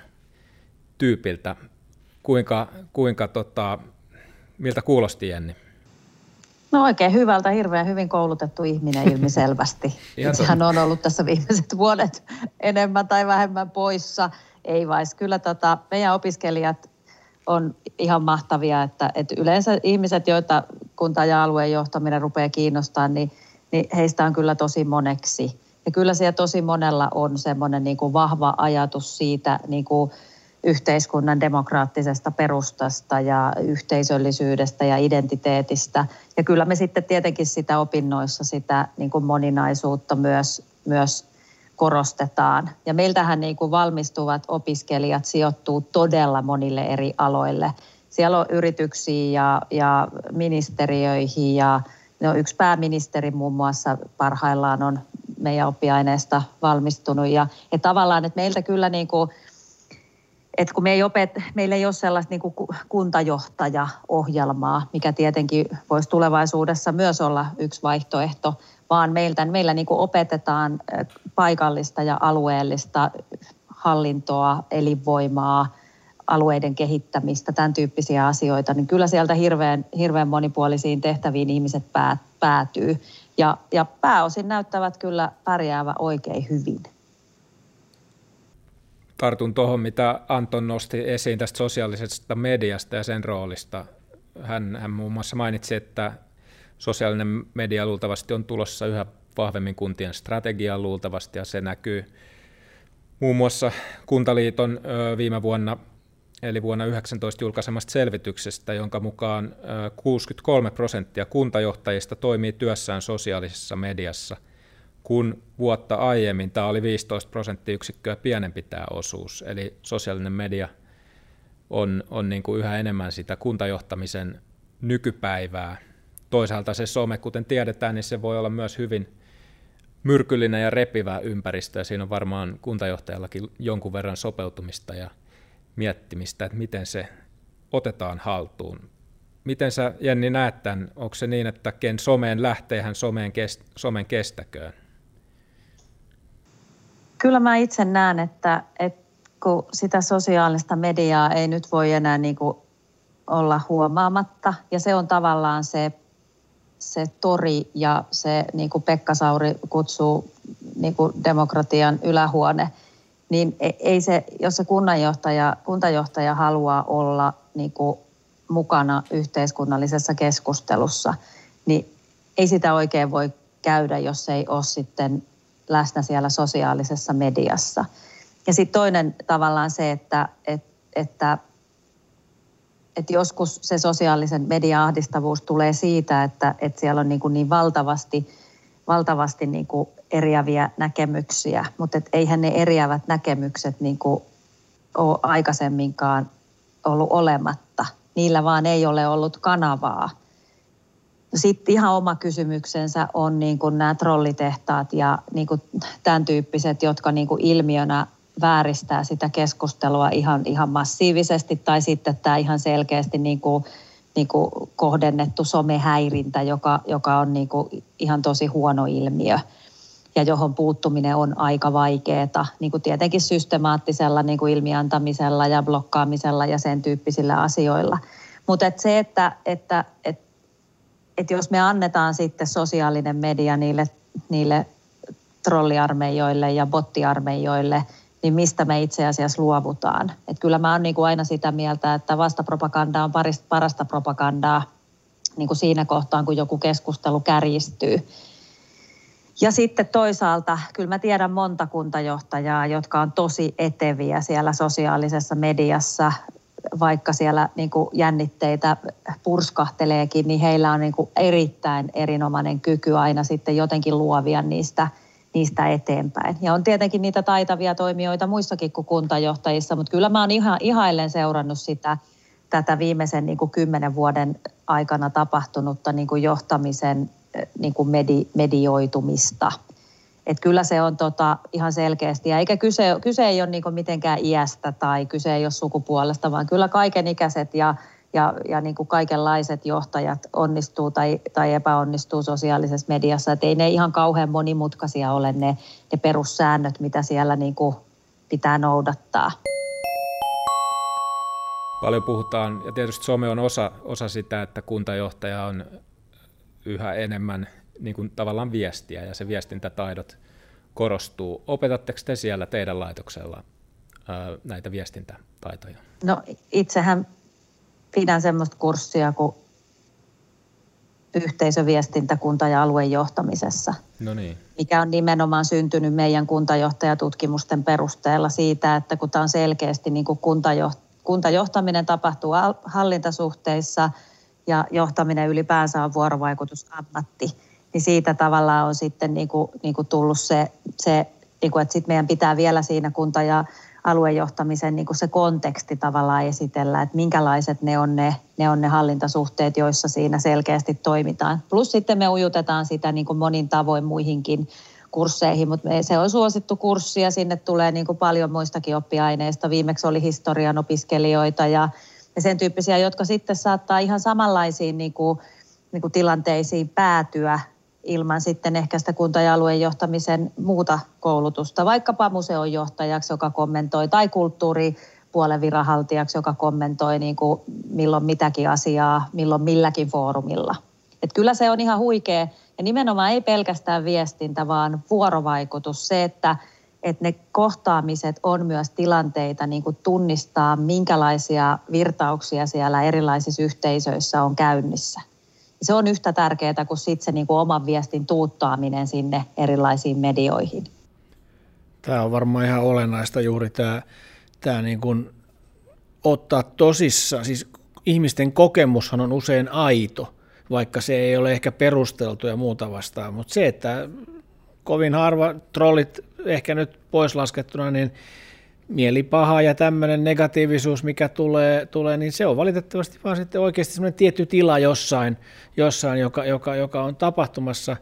tyypiltä. Kuinka, kuinka tota, miltä kuulosti Jenni? No oikein hyvältä, hirveän hyvin koulutettu ihminen ilmiselvästi. Hän on ollut tässä viimeiset vuodet enemmän tai vähemmän poissa. Ei vais, kyllä tota, meidän opiskelijat on ihan mahtavia, että, että yleensä ihmiset, joita kunta- ja alueen johtaminen rupeaa kiinnostamaan, niin, niin heistä on kyllä tosi moneksi. Ja kyllä siellä tosi monella on semmoinen niin kuin vahva ajatus siitä niin kuin yhteiskunnan demokraattisesta perustasta ja yhteisöllisyydestä ja identiteetistä. Ja kyllä me sitten tietenkin sitä opinnoissa sitä niin kuin moninaisuutta myös, myös korostetaan. Ja meiltähän niin kuin valmistuvat opiskelijat sijoittuu todella monille eri aloille. Siellä on yrityksiä ja, ja ministeriöihin ja no yksi pääministeri muun muassa parhaillaan on meidän oppiaineesta valmistunut. Ja, ja tavallaan, että meiltä kyllä niin kuin, että kun me ei opet, meillä ei ole sellaista niin kuntajohtajaohjelmaa, mikä tietenkin voisi tulevaisuudessa myös olla yksi vaihtoehto, vaan meiltä, meillä niin kuin opetetaan paikallista ja alueellista hallintoa, elinvoimaa, alueiden kehittämistä, tämän tyyppisiä asioita, niin kyllä sieltä hirveän, hirveän monipuolisiin tehtäviin ihmiset päätyy. Ja, ja pääosin näyttävät kyllä pärjäävä oikein hyvin. Tartun tuohon, mitä Anton nosti esiin tästä sosiaalisesta mediasta ja sen roolista. Hän, hän muun muassa mainitsi, että sosiaalinen media luultavasti on tulossa yhä vahvemmin kuntien strategiaan luultavasti, ja se näkyy muun muassa Kuntaliiton viime vuonna, eli vuonna 19 julkaisemasta selvityksestä, jonka mukaan 63 prosenttia kuntajohtajista toimii työssään sosiaalisessa mediassa, kun vuotta aiemmin tämä oli 15 prosenttiyksikköä pienempi tämä osuus, eli sosiaalinen media on, on niin kuin yhä enemmän sitä kuntajohtamisen nykypäivää, toisaalta se some, kuten tiedetään, niin se voi olla myös hyvin myrkyllinen ja repivä ympäristö, ja siinä on varmaan kuntajohtajallakin jonkun verran sopeutumista ja miettimistä, että miten se otetaan haltuun. Miten sä, Jenni, näet tämän? Onko se niin, että ken someen lähtee, hän someen, kest, somen kestäköön? Kyllä mä itse näen, että, että kun sitä sosiaalista mediaa ei nyt voi enää niin kuin olla huomaamatta, ja se on tavallaan se se tori ja se, niin kuin Pekka Sauri kutsuu niin kuin demokratian ylähuone, niin e, ei se, jos se kunnanjohtaja, kuntajohtaja haluaa olla niin kuin mukana yhteiskunnallisessa keskustelussa, niin ei sitä oikein voi käydä, jos ei ole sitten läsnä siellä sosiaalisessa mediassa. Ja sitten toinen tavallaan se, että, että, että että joskus se sosiaalisen median ahdistavuus tulee siitä, että, että siellä on niin, kuin niin valtavasti, valtavasti niin kuin eriäviä näkemyksiä, mutta et eihän ne eriävät näkemykset niin kuin ole aikaisemminkaan ollut olematta. Niillä vaan ei ole ollut kanavaa. Sitten ihan oma kysymyksensä on niin kuin nämä trollitehtaat ja niin kuin tämän tyyppiset, jotka niin kuin ilmiönä vääristää sitä keskustelua ihan, ihan massiivisesti tai sitten tämä ihan selkeästi niin kuin, niin kuin kohdennettu somehäirintä, joka, joka on niin kuin ihan tosi huono ilmiö ja johon puuttuminen on aika vaikeaa, niin kuin tietenkin systemaattisella niin kuin ilmiantamisella ja blokkaamisella ja sen tyyppisillä asioilla. Mutta et se, että, että et, et jos me annetaan sitten sosiaalinen media niille, niille trolliarmeijoille ja bottiarmeijoille, niin mistä me itse asiassa luovutaan. Et kyllä mä oon niin kuin aina sitä mieltä, että vastapropaganda on parasta propagandaa niin kuin siinä kohtaan, kun joku keskustelu kärjistyy. Ja sitten toisaalta, kyllä mä tiedän monta kuntajohtajaa, jotka on tosi eteviä siellä sosiaalisessa mediassa, vaikka siellä niin kuin jännitteitä purskahteleekin, niin heillä on niin kuin erittäin erinomainen kyky aina sitten jotenkin luovia niistä, niistä eteenpäin. Ja on tietenkin niitä taitavia toimijoita muissakin kuin kuntajohtajissa, mutta kyllä mä oon ihan, ihaillen seurannut sitä, tätä viimeisen niin kuin kymmenen vuoden aikana tapahtunutta niin kuin johtamisen niin kuin medi, medioitumista. Et kyllä se on tota ihan selkeästi, ja eikä kyse, kyse ei ole niin mitenkään iästä tai kyse ei ole sukupuolesta, vaan kyllä kaikenikäiset ja, ja, ja niin kuin kaikenlaiset johtajat onnistuu tai, tai epäonnistuu sosiaalisessa mediassa. Et ei ne ihan kauhean monimutkaisia ole ne, ne perussäännöt, mitä siellä niin kuin pitää noudattaa. Paljon puhutaan, ja tietysti some on osa, osa sitä, että kuntajohtaja on yhä enemmän niin kuin tavallaan viestiä ja se viestintätaidot korostuu. Opetatteko te siellä teidän laitoksella näitä viestintätaitoja? No itsehän pidän semmoista kurssia kuin yhteisöviestintä kunta- ja aluejohtamisessa, no niin. mikä on nimenomaan syntynyt meidän kuntajohtajatutkimusten perusteella siitä, että kun tämä on selkeästi niin kuin kuntajoht- kuntajohtaminen tapahtuu hallintasuhteissa – ja johtaminen ylipäänsä on vuorovaikutusammatti, niin siitä tavallaan on sitten niin kuin, niin kuin tullut se, se niin kuin, että sitten meidän pitää vielä siinä kunta- ja aluejohtamisen niin kuin se konteksti tavallaan esitellä, että minkälaiset ne on ne, ne on ne hallintasuhteet, joissa siinä selkeästi toimitaan. Plus sitten me ujutetaan sitä niin kuin monin tavoin muihinkin kursseihin, mutta se on suosittu kurssi ja sinne tulee niin kuin paljon muistakin oppiaineista. Viimeksi oli historian opiskelijoita ja ja sen tyyppisiä, jotka sitten saattaa ihan samanlaisiin niin kuin, niin kuin tilanteisiin päätyä ilman sitten ehkä sitä kunta- ja alueen johtamisen muuta koulutusta, vaikkapa museonjohtajaksi, joka kommentoi, tai kulttuuripuolen viranhaltijaksi, joka kommentoi niin kuin milloin mitäkin asiaa, milloin milläkin foorumilla. Et kyllä se on ihan huikea, ja nimenomaan ei pelkästään viestintä, vaan vuorovaikutus, se, että että ne kohtaamiset on myös tilanteita niin kuin tunnistaa, minkälaisia virtauksia siellä erilaisissa yhteisöissä on käynnissä. Se on yhtä tärkeää kuin sitten se niin kuin oman viestin tuuttaaminen sinne erilaisiin medioihin. Tämä on varmaan ihan olennaista juuri tämä, tämä niin kuin ottaa tosissaan. Siis ihmisten kokemushan on usein aito, vaikka se ei ole ehkä perusteltu ja muuta vastaan, mutta se, että kovin harva trollit ehkä nyt pois laskettuna, niin mielipaha ja tämmöinen negatiivisuus, mikä tulee, tulee, niin se on valitettavasti vaan sitten oikeasti semmoinen tietty tila jossain, jossain joka, joka, joka on tapahtumassa.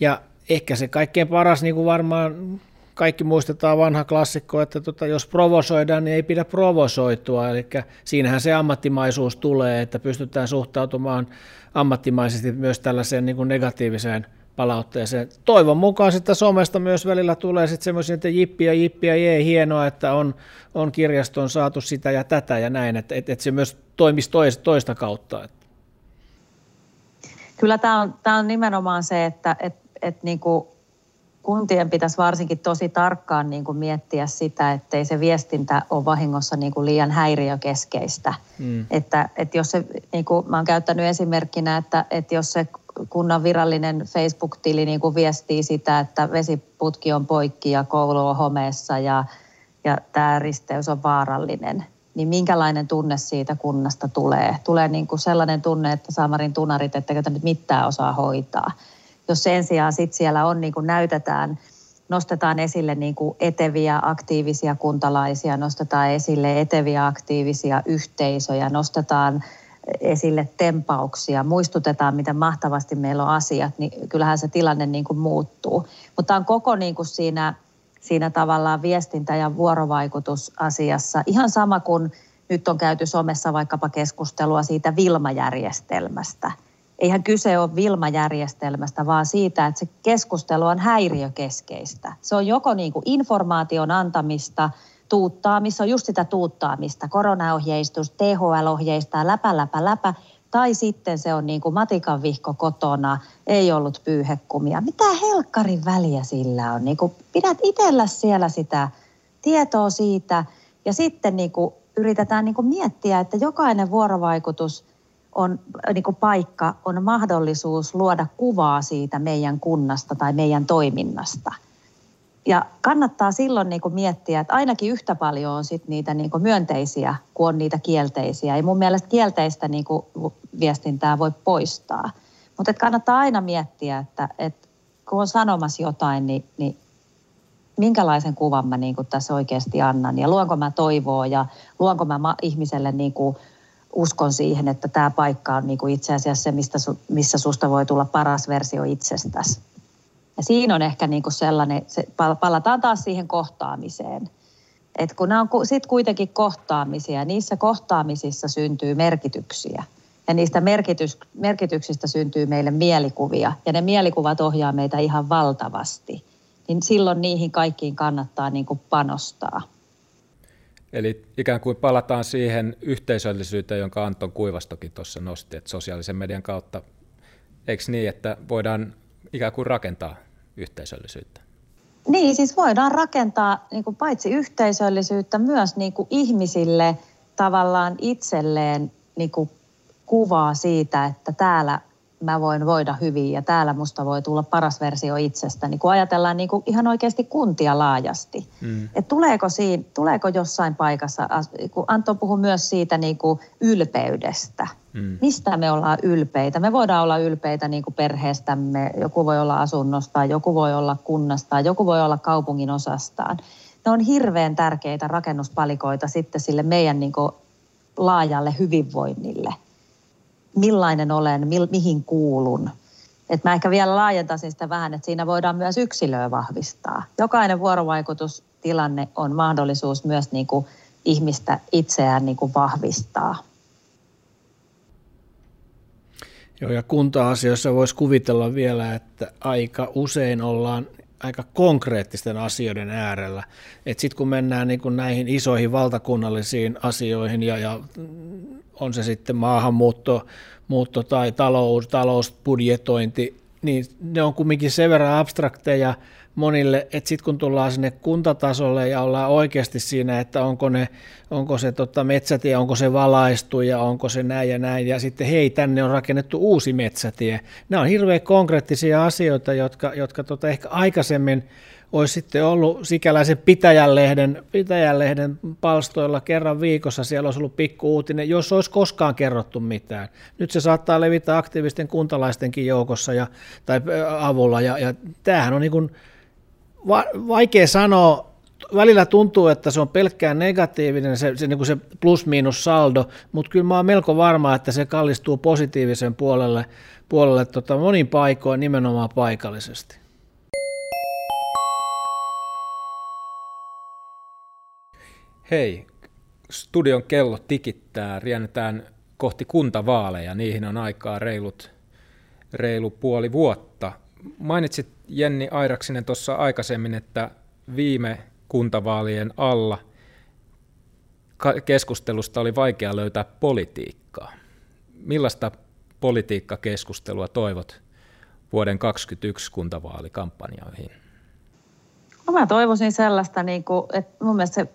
Ja ehkä se kaikkein paras, niin kuin varmaan kaikki muistetaan vanha klassikko, että tota, jos provosoidaan, niin ei pidä provosoitua. Eli siinähän se ammattimaisuus tulee, että pystytään suhtautumaan ammattimaisesti myös tällaiseen niin kuin negatiiviseen – palautteeseen. Toivon mukaan sitten somesta myös välillä tulee sitten semmoisia, että jippi ja jippi ja jee, hienoa, että on, on kirjastoon saatu sitä ja tätä ja näin, että, että, että se myös toimisi toista, toista kautta. Kyllä tämä on, tämä on nimenomaan se, että että että niin kuin kuntien pitäisi varsinkin tosi tarkkaan niin kuin miettiä sitä, ettei se viestintä ole vahingossa niin kuin liian häiriökeskeistä. Mm. Että, että jos se, niin kuin mä olen käyttänyt esimerkkinä, että, että jos se kunnan virallinen Facebook-tili niin kuin viestii sitä, että vesiputki on poikki ja koulu on homeessa ja, ja tämä risteys on vaarallinen, niin minkälainen tunne siitä kunnasta tulee? Tulee niin kuin sellainen tunne, että Saamarin tunarit, että nyt mitään osaa hoitaa. Jos sen sijaan sit siellä on, niin kuin näytetään, nostetaan esille niin kuin eteviä aktiivisia kuntalaisia, nostetaan esille eteviä aktiivisia yhteisöjä, nostetaan – esille tempauksia, muistutetaan, miten mahtavasti meillä on asiat, niin kyllähän se tilanne niin kuin muuttuu. Mutta on koko niin kuin siinä siinä tavallaan viestintä- ja vuorovaikutusasiassa. Ihan sama kuin nyt on käyty somessa vaikkapa keskustelua siitä Vilma-järjestelmästä. Eihän kyse ole Vilma-järjestelmästä, vaan siitä, että se keskustelu on häiriökeskeistä. Se on joko niin kuin informaation antamista, tuuttaamista, on just sitä tuuttaamista, koronaohjeistus, THL ohjeistaa, läpä, läpä, läpä, tai sitten se on niin kuin matikan vihko kotona, ei ollut pyyhekumia. Mitä helkkarin väliä sillä on? Niin kuin pidät itsellä siellä sitä tietoa siitä ja sitten niin kuin yritetään niin kuin miettiä, että jokainen vuorovaikutus on niin kuin paikka, on mahdollisuus luoda kuvaa siitä meidän kunnasta tai meidän toiminnasta – ja kannattaa silloin niin kuin miettiä, että ainakin yhtä paljon on sit niitä niin kuin myönteisiä kuin on niitä kielteisiä. Ja mun mielestä kielteistä niin kuin viestintää voi poistaa. Mutta kannattaa aina miettiä, että, että kun on sanomassa jotain, niin, niin minkälaisen kuvan mä niin kuin tässä oikeasti annan. Ja luonko mä toivoa ja luonko mä ihmiselle niin kuin uskon siihen, että tämä paikka on niin kuin itse asiassa se, mistä, missä susta voi tulla paras versio itsestäsi. Ja siinä on ehkä niin kuin sellainen, se, palataan taas siihen kohtaamiseen. Et kun nämä on sitten kuitenkin kohtaamisia, niissä kohtaamisissa syntyy merkityksiä. Ja niistä merkitys, merkityksistä syntyy meille mielikuvia. Ja ne mielikuvat ohjaa meitä ihan valtavasti. Niin silloin niihin kaikkiin kannattaa niin kuin panostaa. Eli ikään kuin palataan siihen yhteisöllisyyteen, jonka Anton Kuivastokin tuossa nosti, että sosiaalisen median kautta, eikö niin, että voidaan ikään kuin rakentaa yhteisöllisyyttä? Niin, siis voidaan rakentaa niin kuin paitsi yhteisöllisyyttä myös niin kuin ihmisille tavallaan itselleen niin kuin kuvaa siitä, että täällä mä voin voida hyvin ja täällä musta voi tulla paras versio itsestä. Niin kun ajatellaan niin kuin ihan oikeasti kuntia laajasti. Mm. Et tuleeko, siinä, tuleeko jossain paikassa, kun Anton puhui myös siitä niin kuin ylpeydestä. Mm. Mistä me ollaan ylpeitä? Me voidaan olla ylpeitä niin kuin perheestämme, joku voi olla asunnosta, joku voi olla kunnasta, joku voi olla kaupungin osastaan. Ne on hirveän tärkeitä rakennuspalikoita sitten sille meidän niin kuin laajalle hyvinvoinnille – millainen olen, mi- mihin kuulun. Et mä ehkä vielä laajentaisin sitä vähän, että siinä voidaan myös yksilöä vahvistaa. Jokainen vuorovaikutustilanne on mahdollisuus myös niin kuin ihmistä itseään niin kuin vahvistaa. Joo, ja kunta-asioissa voisi kuvitella vielä, että aika usein ollaan aika konkreettisten asioiden äärellä. Sitten kun mennään niin kun näihin isoihin valtakunnallisiin asioihin ja, ja on se sitten maahanmuutto muutto tai talous, talousbudjetointi, niin ne on kumminkin sen verran abstrakteja monille, että sitten kun tullaan sinne kuntatasolle ja ollaan oikeasti siinä, että onko, ne, onko se tota metsätie, onko se valaistu ja onko se näin ja näin, ja sitten hei, tänne on rakennettu uusi metsätie. Nämä on hirveän konkreettisia asioita, jotka, jotka tota ehkä aikaisemmin olisi sitten ollut sikäläisen Pitäjänlehden, Pitäjänlehden palstoilla kerran viikossa, siellä olisi ollut pikku uutinen, jos olisi koskaan kerrottu mitään. Nyt se saattaa levitä aktiivisten kuntalaistenkin joukossa ja, tai avulla, ja, ja tämähän on niin kuin va, vaikea sanoa, välillä tuntuu, että se on pelkkään negatiivinen, se, se, niin se plus-miinus saldo, mutta kyllä mä oon melko varma, että se kallistuu positiivisen puolelle, puolelle tota, monin paikoin nimenomaan paikallisesti. Hei, studion kello tikittää, riennetään kohti kuntavaaleja, niihin on aikaa reilut, reilu puoli vuotta. Mainitsit Jenni Airaksinen tuossa aikaisemmin, että viime kuntavaalien alla keskustelusta oli vaikea löytää politiikkaa. Millaista politiikkakeskustelua toivot vuoden 2021 kuntavaalikampanjoihin? No mä toivoisin sellaista, niin kuin, että mun mielestä se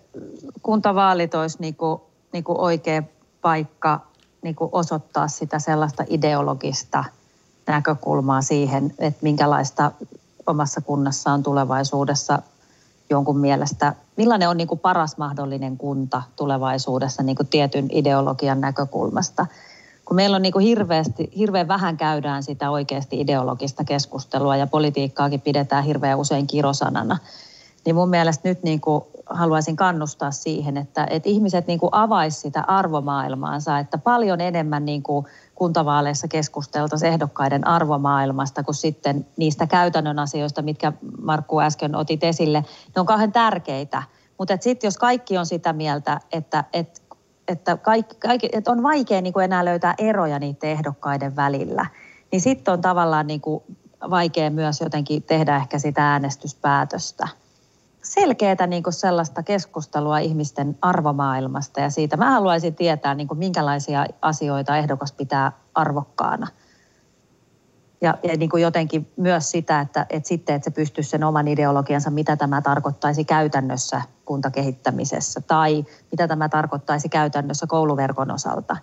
kuntavaalit olisi niin kuin, niin kuin oikea paikka niin kuin osoittaa sitä sellaista ideologista näkökulmaa siihen, että minkälaista omassa kunnassa on tulevaisuudessa jonkun mielestä, millainen on niin kuin paras mahdollinen kunta tulevaisuudessa niin kuin tietyn ideologian näkökulmasta. Kun meillä on niin kuin hirveästi, hirveän vähän käydään sitä oikeasti ideologista keskustelua ja politiikkaakin pidetään hirveän usein kirosanana, niin mun mielestä nyt niin kuin haluaisin kannustaa siihen, että, että ihmiset niin kuin sitä arvomaailmaansa, että paljon enemmän niin kuin kuntavaaleissa keskusteltaisiin ehdokkaiden arvomaailmasta kuin sitten niistä käytännön asioista, mitkä Markku äsken otit esille. Ne on kauhean tärkeitä, mutta sitten jos kaikki on sitä mieltä, että, että, että, kaikki, kaikki, että on vaikea niin kuin enää löytää eroja niiden ehdokkaiden välillä, niin sitten on tavallaan niin kuin vaikea myös jotenkin tehdä ehkä sitä äänestyspäätöstä selkeää niin kuin sellaista keskustelua ihmisten arvomaailmasta ja siitä. Mä haluaisin tietää, niin kuin minkälaisia asioita ehdokas pitää arvokkaana. Ja, ja niin kuin jotenkin myös sitä, että, että sitten että se pystyisi sen oman ideologiansa, mitä tämä tarkoittaisi käytännössä kuntakehittämisessä tai mitä tämä tarkoittaisi käytännössä kouluverkon osalta.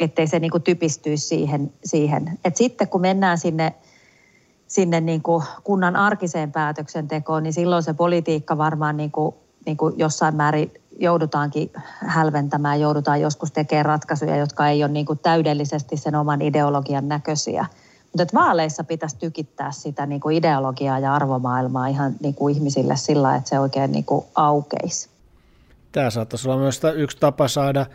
Ettei se niin kuin typistyisi siihen. siihen. Et sitten kun mennään sinne sinne niin kuin kunnan arkiseen päätöksentekoon, niin silloin se politiikka varmaan niin kuin, niin kuin jossain määrin joudutaankin hälventämään, joudutaan joskus tekemään ratkaisuja, jotka ei ole niin kuin täydellisesti sen oman ideologian näköisiä. Mutta vaaleissa pitäisi tykittää sitä niin kuin ideologiaa ja arvomaailmaa ihan niin kuin ihmisille sillä, että se oikein niin kuin aukeisi. Tämä saattaisi olla myös yksi tapa saada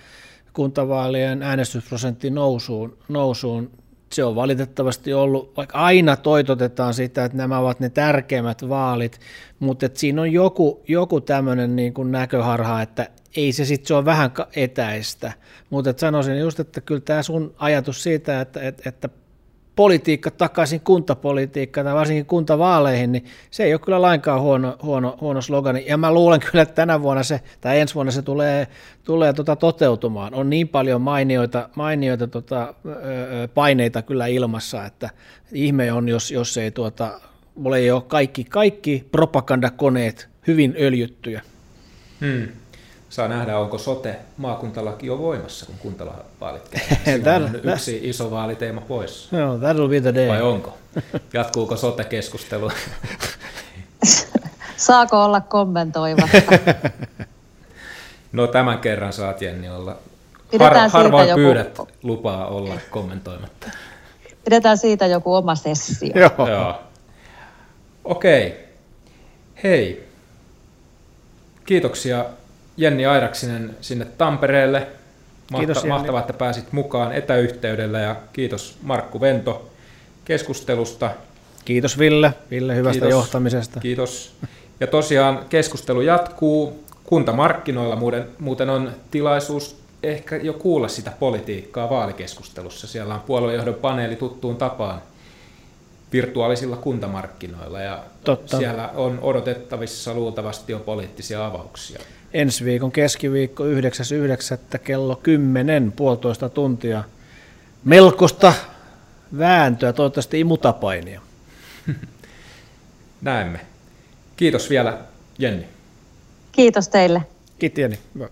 kuntavaalien äänestysprosentti nousuun, nousuun se on valitettavasti ollut, vaikka aina toitotetaan sitä, että nämä ovat ne tärkeimmät vaalit, mutta että siinä on joku, joku tämmöinen niin kuin näköharha, että ei se sitten, se on vähän etäistä, mutta sanoisin just, että kyllä tämä sun ajatus siitä, että, että, että politiikka takaisin kuntapolitiikkaan tai varsinkin kuntavaaleihin, niin se ei ole kyllä lainkaan huono, huono, huono slogani. Ja mä luulen kyllä, että tänä vuonna se, tai ensi vuonna se tulee, tulee tota toteutumaan. On niin paljon mainioita, mainioita tota, paineita kyllä ilmassa, että ihme on, jos, jos ei tuota, ole jo kaikki, kaikki propagandakoneet hyvin öljyttyjä. Hmm saa nähdä, onko sote maakuntalaki jo voimassa, kun kuntalavaalit käydään. on yksi iso vaaliteema pois. No, that'll be the day. Vai onko? Jatkuuko sote-keskustelu? Saako olla kommentoiva? no tämän kerran saat Jenni olla. Har, harvoin joku... pyydät lupaa olla kommentoimatta. Pidetään siitä joku oma sessio. Joo. Joo. Okei. Hei. Kiitoksia Jenni Airaksinen sinne Tampereelle. Mahta, kiitos, mahtavaa, että pääsit mukaan etäyhteydellä ja kiitos Markku Vento keskustelusta. Kiitos Ville, Ville hyvästä kiitos, johtamisesta. Kiitos. Ja tosiaan keskustelu jatkuu. Kuntamarkkinoilla muuten, muuten on tilaisuus ehkä jo kuulla sitä politiikkaa vaalikeskustelussa. Siellä on puoluejohdon paneeli tuttuun tapaan virtuaalisilla kuntamarkkinoilla ja Totta. siellä on odotettavissa luultavasti jo poliittisia avauksia ensi viikon keskiviikko 9.9. kello 10, puolitoista tuntia. Melkoista vääntöä, toivottavasti ei mutapainia. Näemme. Kiitos vielä Jenni. Kiitos teille. Kiitos Jenni. Hyvä.